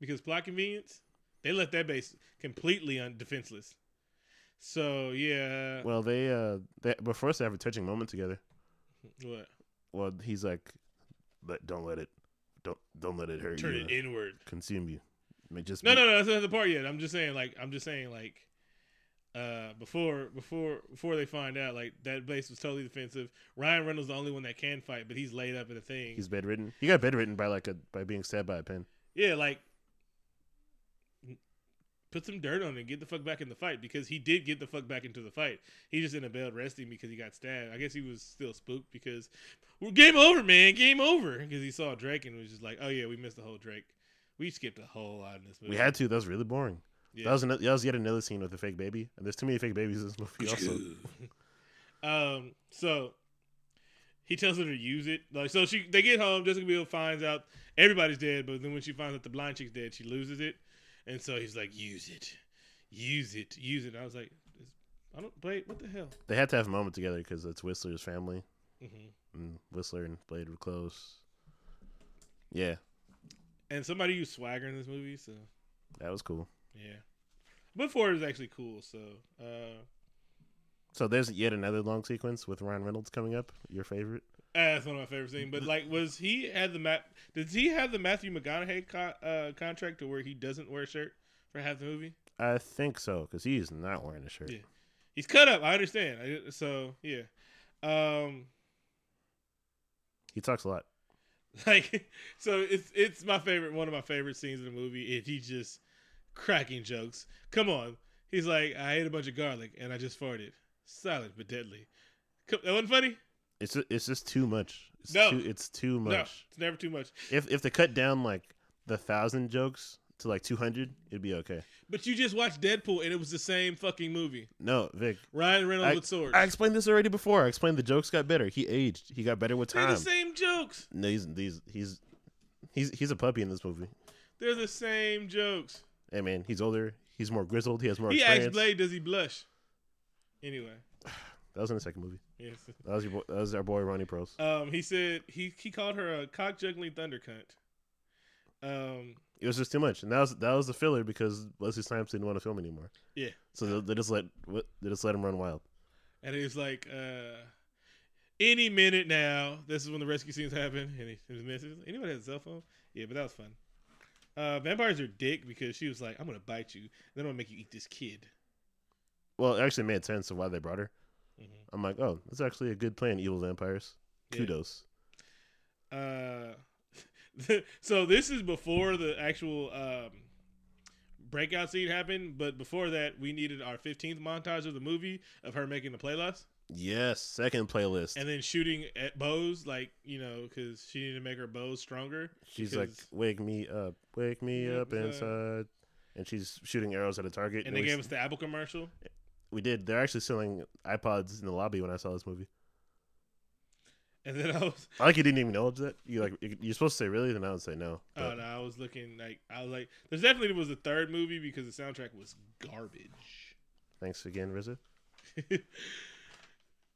because plot convenience. They left that base completely un- defenseless. So yeah, well, they uh, they but first they have a touching moment together. what Well, he's like, "Let don't let it, don't don't let it hurt turn you, it inward? consume you." I mean, just No, be- no, no, that's not the part yet. I'm just saying, like, I'm just saying, like, uh, before, before, before they find out, like, that base was totally defensive. Ryan Reynolds the only one that can fight, but he's laid up in a thing. He's bedridden. He got bedridden by like a by being stabbed by a pen. Yeah, like put some dirt on it and get the fuck back in the fight because he did get the fuck back into the fight. He just in a bed resting because he got stabbed. I guess he was still spooked because we're game over, man, game over because he saw Drake and was just like, oh yeah, we missed the whole Drake. We skipped a whole lot in this movie. We had to. That was really boring. yeah. That was another, that was yet another scene with the fake baby. And there's too many fake babies in this movie. Also, um, so he tells her to use it. Like, so she they get home. Jessica Biel finds out everybody's dead, but then when she finds out the blind chick's dead, she loses it. And so he's like, "Use it, use it, use it." And I was like, "I don't wait. What the hell?" they had to have a moment together because it's Whistler's family, hmm and Whistler and Blade were close. Yeah, And somebody used swagger in this movie, so that was cool. yeah. Before it was actually cool. So uh, So there's yet another long sequence with Ryan Reynolds coming up. Your favorite? That's one of my favorite things. But like, was he had the map? Did he have the Matthew McConaughey co- uh, contract to where he doesn't wear a shirt for half the movie? I think so because he's not wearing a shirt. Yeah. He's cut up. I understand. I, so yeah, um, He talks a lot. like so it's it's my favorite. One of my favorite scenes in the movie. If he's just cracking jokes. Come on. He's like, I ate a bunch of garlic and I just farted. Silent but deadly. That wasn't funny. It's it's just too much. It's No. too, it's too much. No, it's never too much. If if they cut down like the thousand jokes to like two hundred, it'd be okay. But you just watched Deadpool and it was the same fucking movie. No, Vic. Ryan Reynolds I, with swords. I explained this already before. I explained the jokes got better. He aged. He got better with time. They're the same jokes. No, he's he's he's he's he's a puppy in this movie. They're the same jokes. Hey man, he's older. He's more grizzled. He has more He experience. asked Blade, "Does he blush?" Anyway, That was in the second movie. Yes. That was your boy, that was our boy Ronnie Pros. Um, he said he he called her a cock juggling thunder cunt. Um, It was just too much, and that was that was the filler because Wesley Snipes didn't want to film anymore. Yeah. So they, they just let they just let him run wild. and he was like, uh, any minute now. This is when the rescue scenes happen, and he, he was missing. Anybody has a cell phone? Yeah, but that was fun. Uh, vampires are dick because she was like, "I'm gonna bite you, then I'm gonna make you eat this kid." Well, it actually made sense of why they brought her. Mhm. I'm like, oh, that's actually a good plan, evil vampires. Yeah. Kudos. Uh, so this is before the actual um, breakout scene happened, but before that, we needed our 15th montage of the movie of her making the playlist Yes, second playlist. and then shooting at bows, like you know, because she needed to make her bows stronger. she's like, "Wake me up, wake me up uh, inside," and she's shooting arrows at a target. and they we, gave us the Apple commercial. We did. They're actually selling iPods in the lobby when I saw this movie. And then I was, I like you didn't even acknowledge that. You like you- you're supposed to say really, then I would say no. oh no, I was looking like I was like, there's definitely was a third movie because the soundtrack was garbage. Thanks again, RZA.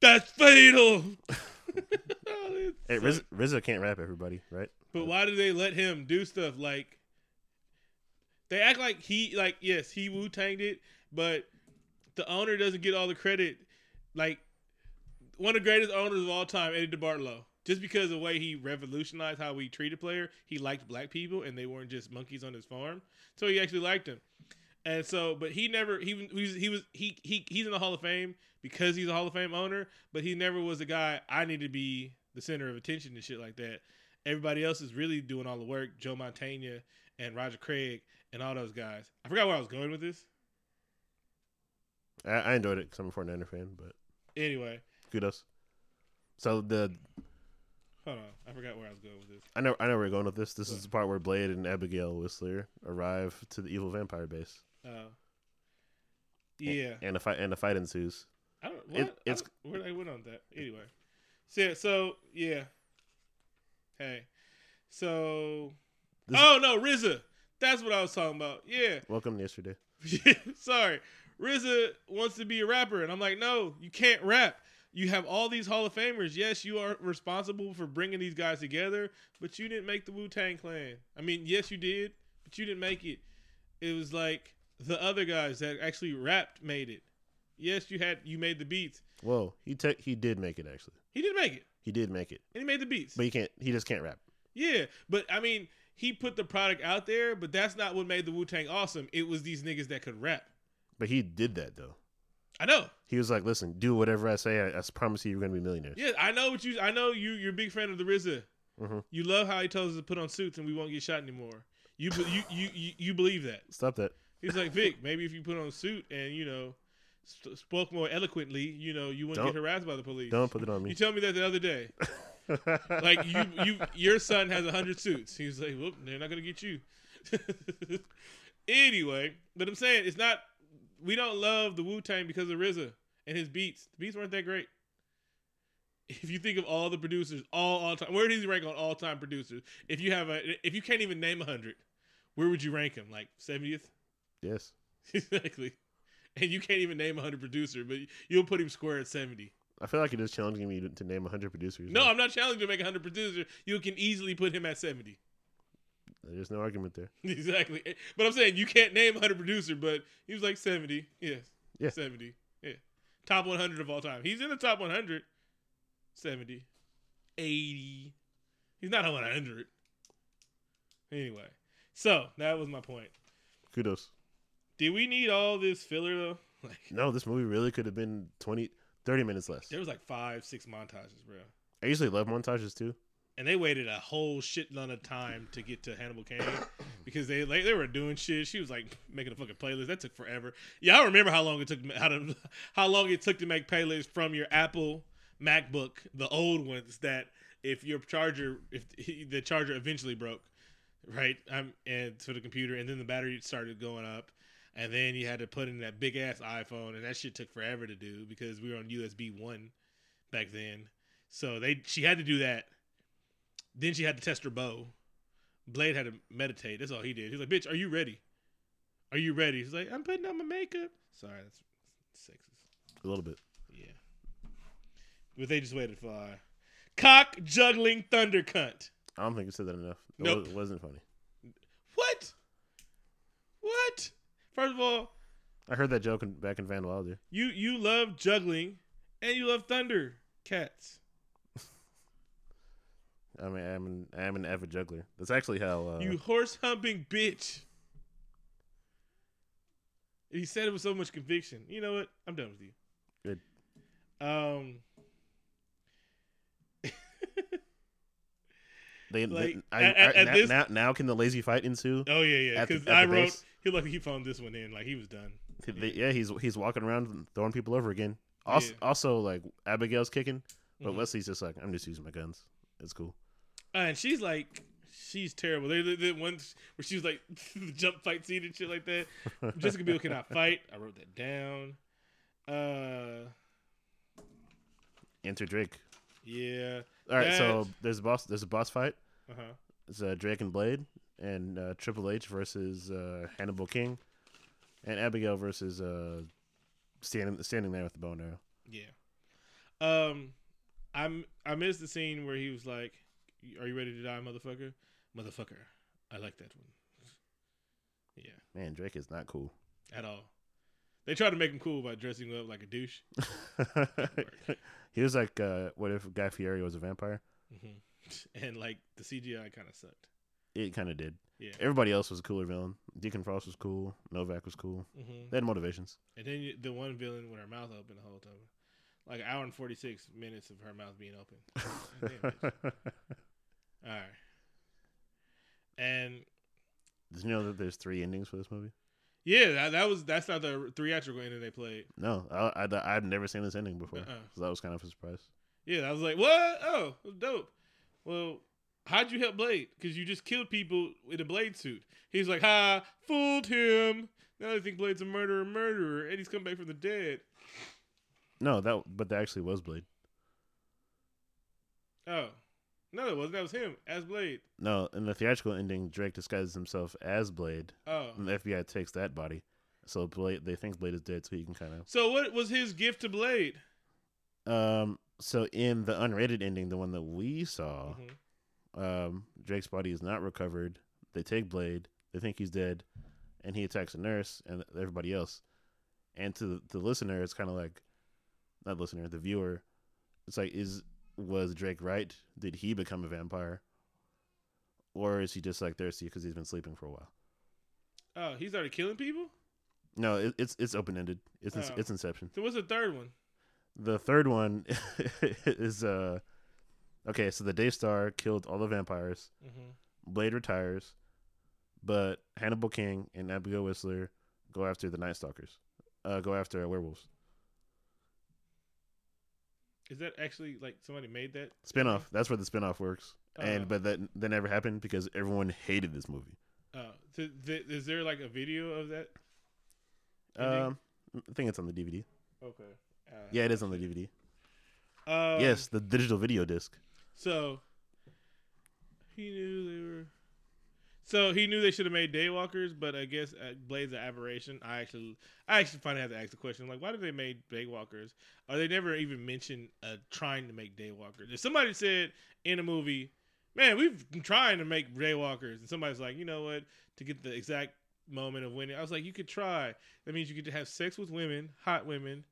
That's fatal. Oh, Hey, RZA can't rap, everybody, right? But why do they let him do stuff like they act like he like yes he Wu Tanged it, but the owner doesn't get all the credit. Like one of the greatest owners of all time, Eddie DeBartolo, just because of the way he revolutionized how we treated player, he liked black people and they weren't just monkeys on his farm, so he actually liked them. And so, but he never he he was he was he, he he's in the Hall of Fame because he's a Hall of Fame owner, but he never was the guy I need to be the center of attention and shit like that. Everybody else is really doing all the work. Joe Montana and Roger Craig and all those guys. I forgot where I was going with this. I, I enjoyed it because I'm a 49er fan, but Anyway, kudos. So the hold on. I forgot where I was going with this. I know I know where we're going with this. This is the part where Blade and Abigail Whistler arrive to the evil vampire base. Uh, yeah. and a fight and a fight ensues. I don't. It- What? it's- I where I went on that. Anyway, so yeah, so yeah. Hey, so This- oh no, RZA. That's what I was talking about. Yeah. Welcome to yesterday. Sorry, RZA wants to be a rapper, and I'm like, no, you can't rap. You have all these Hall of Famers. Yes, you are responsible for bringing these guys together, but you didn't make the Wu Tang Clan. I mean, yes, you did, but you didn't make it. It was like the other guys that actually rapped made it. Yes, you had you made the beats. Whoa, he te- he did make it actually. He did make it, He did make it, and he made the beats. but he can't. He just can't rap. Yeah, but I mean, he put the product out there, but that's not what made the Wu Tang awesome. It was these niggas that could rap. But he did that though. I know. He was like, "Listen, do whatever I say. I, I promise you, you're gonna be millionaires." Yeah, I know what you. I know you. You're a big fan of the RZA. Mhm. You love how he tells us to put on suits and we won't get shot anymore. You you, you you you believe that? Stop that. He's like Vic. Maybe if you put on a suit and you know sp- spoke more eloquently, you know you wouldn't Don't- get harassed by the police. Don't put it on me. You tell me that the other day. Like you you your son has a hundred suits. He's like, whoop, they're not gonna get you. anyway, but I'm saying it's not. We don't love the Wu Tang because of RZA and his beats. The beats weren't that great. If you think of all the producers, all all time, where does he rank on all time producers? If you have a, if you can't even name a hundred, where would you rank him? Like seventieth? yes. exactly. And you can't even name a hundred producer, but you'll put him square at seventy. I feel like you're just challenging me to, name 100 producers. No, I'm not challenging you to make a hundred producer. You can easily put him at seventy. There's no argument there. exactly. Eh, but I'm saying you can't name a hundred producer, but he was like seventy. Yes. Yeah. Seventy. Yeah. Top one hundred of all time. He's in the top 100. 70. 80. He's not on 100. Anyway, so that was my point. Kudos. Did we need all this filler though? Like No, this movie really could have been 20, 30 minutes less. there was like five, six montages, bro. I usually love montages too. And they waited a whole shit ton of time to get to Hannibal King because they like they were doing shit. She was like making a fucking playlist. That took forever. Yeah, I remember how long it took how to how long it took to make playlists from your Apple MacBook, the old ones that if your charger if the charger eventually broke, right? Um, and to the computer, and then the battery started going up. And then you had to put in that big ass iPhone, and that shit took forever to do because we were on USB one back then. So they she had to do that. Then she had to test her bow. Blade had to meditate. That's all he did. He's like, "Bitch, are you ready? Are you ready?" He's like, "I'm putting on my makeup." Sorry, that's sexist. A little bit. Yeah, but they just waited for uh, cock juggling thunder cunt. I don't think you said that enough. It Nope. wa- It wasn't funny. What? What? First of all, I heard that joke in, back in Van Wilder. you you love juggling and you love thunder cats. I mean, I'm an, I'm an avid juggler. That's actually how. Uh, you horse humping bitch. He said it with so much conviction. You know what? I'm done with you. Good. Um. they, like, they- I, at- I- at now, this- now, now can the lazy fight ensue? Oh yeah, yeah. Because I wrote. base? He looked like he phoned this one in. Like he was done. They- yeah, he's he's walking around throwing people over again. Also, Yeah. also like Abigail's kicking, but Mhm. Wesley's just like, I'm just using my guns. It's cool. Uh, and she's like, she's terrible. They the ones where she was like the jump fight scene and shit like that. Jessica Biel cannot fight. I wrote that down. Uh, Enter Drake. yeah. All right, so there's a boss. There's a boss fight. Uh huh. It's uh, Drake and Blade, and uh, Triple H versus uh, Hannibal King, and Abigail versus uh, standing standing there with the bow and arrow. Yeah. Um, I'm I missed the scene where he was like, "Are you ready to die, motherfucker? Motherfucker." I like that one. Yeah, Man, Drake is not cool. at all. They tried to make him cool by dressing him up like a douche. he was like, uh, what if Guy Fieri was a vampire? hmm And like the CGI kind of sucked. It kind of did. Yeah. Everybody else was a cooler villain. Deacon Frost was cool. Novak was cool. hmm They had motivations. And then you, the one villain with her mouth open the whole time, like an hour and forty six minutes of her mouth being open. Damn. All right. And Did you know that there's three endings for this movie? yeah, that, that was that's not the theatrical ending they played. No, I, I, I'd never seen this ending before, Uh-uh. so that was kind of a surprise. Yeah, I was like, what? Oh, dope. Well, how'd you help Blade? Because you just killed people in a Blade suit. He's like, ha, fooled him. Now they think Blade's a murderer, murderer, and he's come back from the dead. No, that but that actually was Blade. Oh, no, that wasn't. That was him as Blade. No, in the theatrical ending, Drake disguises himself as Blade, Oh, and the FBI takes that body. So Blade, they think Blade is dead, so he can kind of. so what was his gift to Blade? Um, so in the unrated ending, the one that we saw, Mhm. um, Drake's body is not recovered. They take Blade. They think he's dead, and he attacks a nurse and everybody else. And to the, the listener, it's kind of like, not listener, the viewer. It's like, is was Drake right? Did he become a vampire, or is he just like thirsty because he's been sleeping for a while? Oh, he's already killing people. No, it, it's it's open ended. It's Oh. it's Inception. So what's the third one? The third one is uh, okay. So the Daystar killed all the vampires. Mm-hmm. Blade retires, but Hannibal King and Abigail Whistler go after the Night Stalkers. Uh, go after werewolves. Is that actually like somebody made that? Spinoff. That's where the spinoff works. Oh. And but that that never happened because everyone hated this movie. Oh, th- th- is there like a video of that? Ending? Um, I think it's on the DVD. Okay. Uh, Yeah, it is on the DVD. Um, yes, the digital video disc. So he knew they were. So he knew they should have made Daywalkers, but I guess uh, Blade's of aberration. I actually, I actually finally had to ask the question: like, why did they make Daywalkers? Or they never even mentioned uh, trying to make Daywalkers. If somebody said in a movie, "Man, we've been trying to make Daywalkers," and somebody's like, "You know what?" To get the exact moment of winning, I was like, "You could try." That means you get to have sex with women, hot women,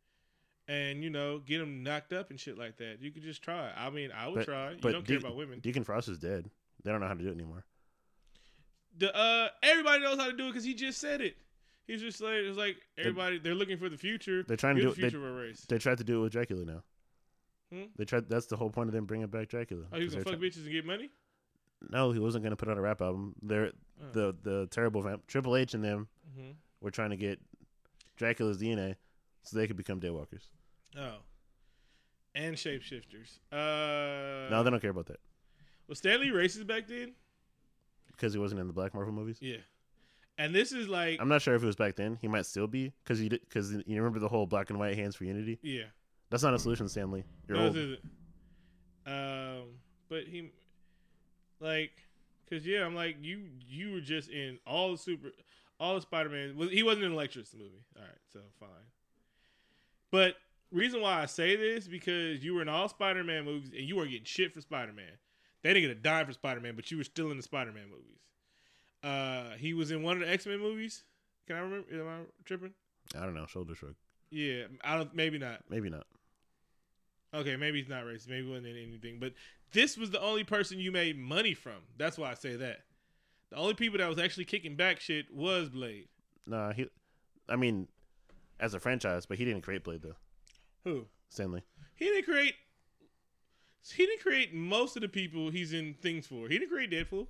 and you know get them knocked up and shit like that. You could just try. I mean, I would But- try. You don't care about women. Deacon Frost is dead. They don't know how to do it anymore. The uh, everybody knows how to do it because he just said it. He's just like it's like everybody. They're looking for the future. They're trying to You're do the it. future of a race. They, they tried to do it with Dracula now. Hmm? They tried. That's the whole point of them bringing back Dracula. Oh, he was gonna fuck bitches and get money. no, he wasn't going to put out a rap album. They're Oh. the the terrible vamp Triple H and them hmm were trying to get Dracula's DNA so they could become Daywalkers. Oh, and shapeshifters. Uh, no, they don't care about that was Stan Lee racist back then? Because he wasn't in the Black Marvel movies. Yeah, and this is like I'm not sure if it was back then. He might still be because he because you remember the whole black and white hands for unity. yeah. That's not a solution, Stan Lee. You're No, old. Um, but he, like, cause yeah, I'm like you. You were just in all the super, all the Spider Man. Was he wasn't in Elektra's movie? All right, so fine. But reason why I say this because you were in all Spider Man movies and you were getting shit for Spider Man. They didn't get a dime for Spider Man, but you were still in the Spider Man movies. Uh, he was in one of the X Men movies. Can I remember? Am I tripping? I don't know. Shoulder shrug. Yeah, I don't. Maybe not. Maybe not. Okay, maybe he's not racist. Maybe he wasn't in anything. But this was the only person you made money from. That's why I say that. The only people that was actually kicking back shit was Blade. Nah, he. I mean, as a franchise, but he didn't create Blade though. Who? Stan Lee. He didn't create. He didn't create most of the people he's in things for. He didn't create Deadpool.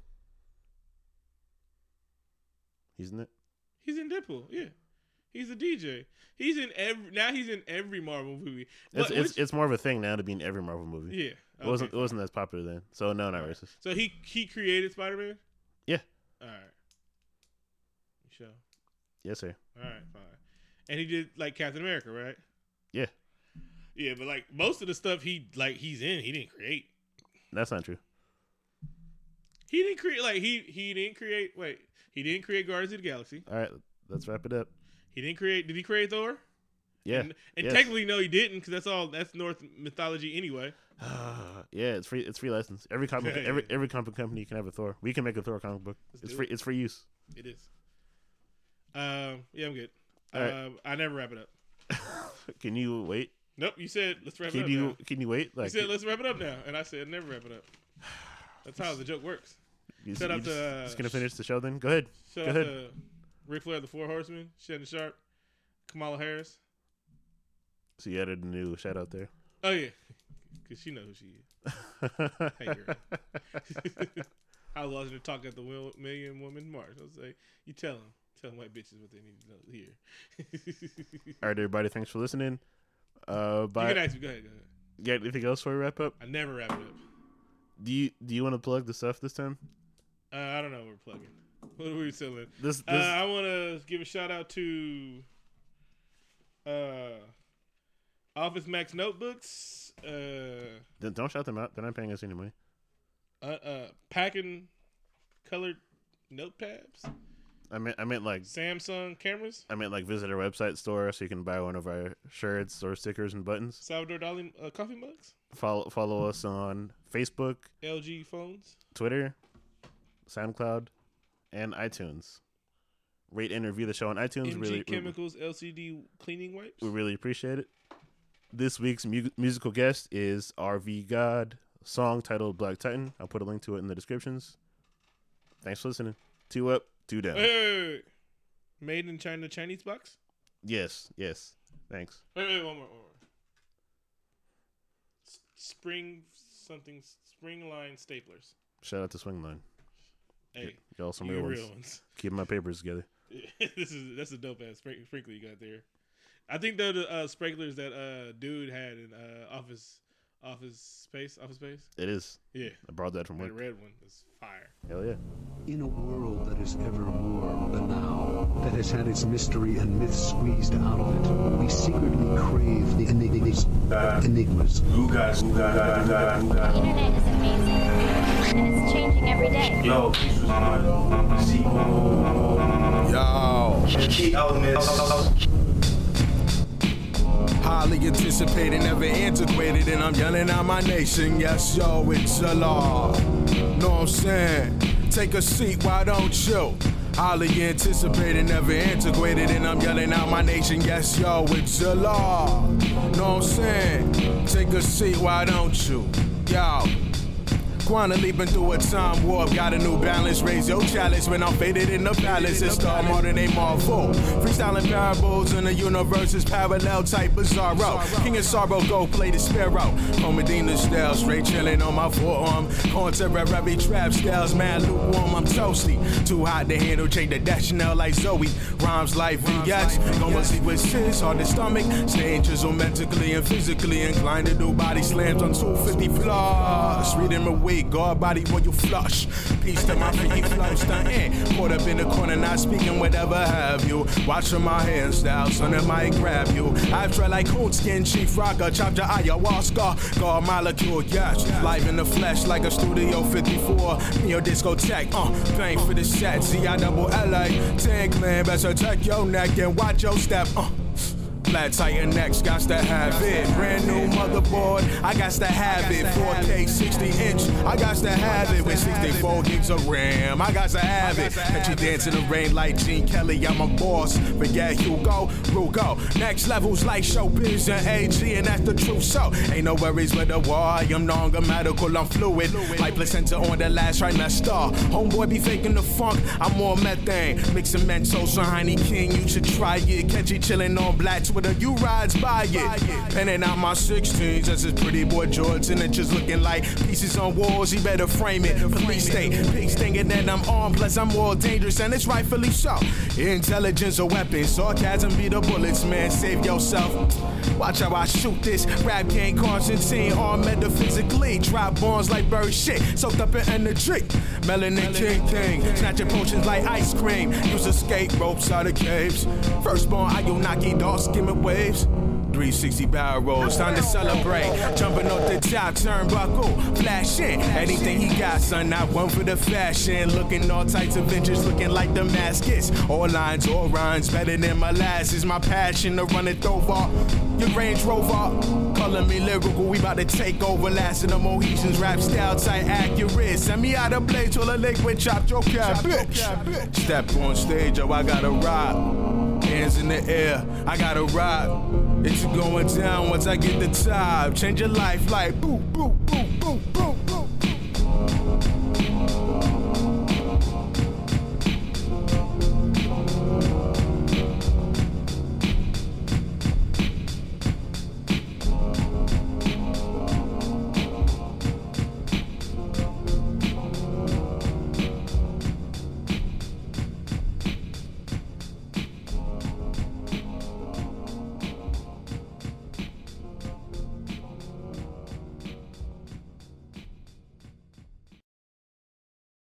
He's in it. He's in Deadpool. Yeah, he's a DJ. He's in every now. He's in every Marvel movie. It's, it's it's more of a thing now to be in every Marvel movie. yeah. It wasn't it wasn't as popular then. So no, not racist. So he he created Spider Man. Yeah. All right. You sure? Yes, sir. All right, fine. And he did like Captain America, right? Yeah. Yeah, but like most of the stuff he like he's in, he didn't create. That's not true. He didn't create like he he didn't create. Wait, he didn't create Guardians of the Galaxy. All right, let's wrap it up. He didn't create. Did he create Thor? Yeah. And, and yes. technically, no, he didn't because that's all that's Norse mythology anyway. yeah, it's free. It's free license. Every comic, Yeah, every yeah. every comic company can have a Thor. We can make a Thor comic book. Let's it's free. it. It's free use. It is. Um. Yeah, I'm good. Right. Um, I never wrap it up. Can you wait? Nope. You said let's wrap it Can up. you now. can you wait? Like, You said let's wrap it up now, and I said never wrap it up. That's how the joke works. you, shout you out just, to, uh, just gonna finish the show then? Go ahead. Shout Go out ahead. to Ric Flair, the Four Horsemen, Shannon Sharpe, Kamala Harris. So you added a new shout out there. Oh yeah, because she knows who she is. Hey, girl. I was her talk at the Million Woman March. I was like, you tell them, tell them white bitches what they need to know here. All right, everybody. Thanks for listening. Uh, you can ask me. Go ahead. Go ahead. Got anything else before we wrap up? I never wrap it up. Do you do you want to plug the stuff this time? Uh, I don't know. what We're plugging. What are we selling? This Uh, I want to give a shout out to uh, Office Max Notebooks. Uh, then don't shout them out. They're not paying us any money. uh, uh, packing colored notepads. I meant I meant like Samsung cameras. I meant like visit our website store so you can buy one of our shirts or stickers and buttons. Salvador Dali uh, coffee mugs. Follow follow us on Facebook, LG phones. Twitter, SoundCloud, and iTunes. Rate and review the show on iTunes. MG really, we, Chemicals LCD cleaning wipes. we really appreciate it. This week's mu- musical guest is RV God. Song titled Black Titan. I'll put a link to it in the descriptions. Thanks for listening. Two up, two down. Wait, wait, wait. Made in China Chinese box. Yes, yes. Thanks. Wait, wait, one more, one more. S- Spring something spring line staplers. Shout out to Swingline. Hey, Y'all some you real ones. real ones. Keeping my papers together. this is that's a dope ass spring- sprinkler you got there. I think they're the uh, sprinklers that uh dude had in uh office office space office space. It is. Yeah, I brought that from that work. red one is fire. Hell yeah. In a world that is ever more banal, that has had its mystery and myth squeezed out of it, we secretly crave the enigmas. enigmas. Ugas, Ugas, Ugas, The Ugas. internet is amazing, and it's changing every day. Yo, this was on sequel. Yo, Key elements. Highly anticipated, never antiquated, and I'm yelling out my nation. Yes, yo, it's a law. Know what I'm saying? Take a seat, why don't you? Highly anticipated, never antiquated, and I'm yelling out my nation. Yes, yo, it's a law. Know what I'm saying? Take a seat, why don't you? Yo. Quantum leaping through a time warp, got a new balance. Raise your chalice when I'm faded in the palace. It's star more than a marvel. Freestyling parables in the universe is parallel type bizarro. King of sorrow, go play the sparrow. Home Medina style, straight chilling on my forearm. Contemporary trap styles, man lukewarm, I'm toasty. Too hot to handle, change the dash Chanel like Zoe. Rhymes like vignettes, gonna see what sis on the stomach. Staying chisel mentally and physically inclined to do body slams on 250 floors. Reading my week, guard body when you flush. Peace to my feet, flow stunting. Caught up in the corner, not speaking, whatever have you. Watching my hands hairstyle, son, it might grab you. I feel like cold skin, chief rocker, chopped your ayahuasca. God molecule, yes. Live in the flesh like a Studio 54. Neo discotheque, uh, bang for the set. Z I double L A. Tank man, better check your neck and watch your step, uh. Flat Titan X, got to have it. Brand new motherboard, I got to have it. 4K 60 inch, I got to have it. With 64 gigs of RAM, I got to have it. Catch you dance in the rain like Gene Kelly, I'm a boss. But Forget Hugo, Rugo. Next levels like showbiz and AG, and that's the truth. So, ain't no worries with the war. I am non-grammatical, I'm fluid. Like placenta on the last trimester. Homeboy be faking the funk, I'm more methane. Mixing Mentos and Heine King, you should try it. Catch you chillin' on black Twitter, you rides by it. Penning out my 16s, as his pretty boy Jordan. And just looking like pieces on walls, he better frame it. Police state, pigs thinking that I'm armed, plus I'm more dangerous, and it's rightfully so. Intelligence a weapon, sarcasm be the bullets, man. Save yourself. Watch how I shoot this. Rap game Constantine, armed metaphysically. Drop bombs like bird shit, soaked up in energy. Melanin king king, snatching potions like ice cream. Use escape ropes out of caves. Firstborn Ayonaki, dark waves. 360 barrel rolls, time to celebrate. Jumping off the top turnbuckle, flashing. Anything he got, son, not one for the fashion. Looking all types of ventures, looking like Damascus. All lines, all rhymes, better than molasses. My passion to run it over. Your Range Rover, calling me lyrical, we about to take over. Last of the Mohicans, rap style tight, accurate. Send me out of blade till the liquid chop your cat, bitch. Step on stage, oh, I gotta rock. Hands in the air, I gotta rock. It's going down once I get the top. Change your life like boo, boo, boo, boo, boo.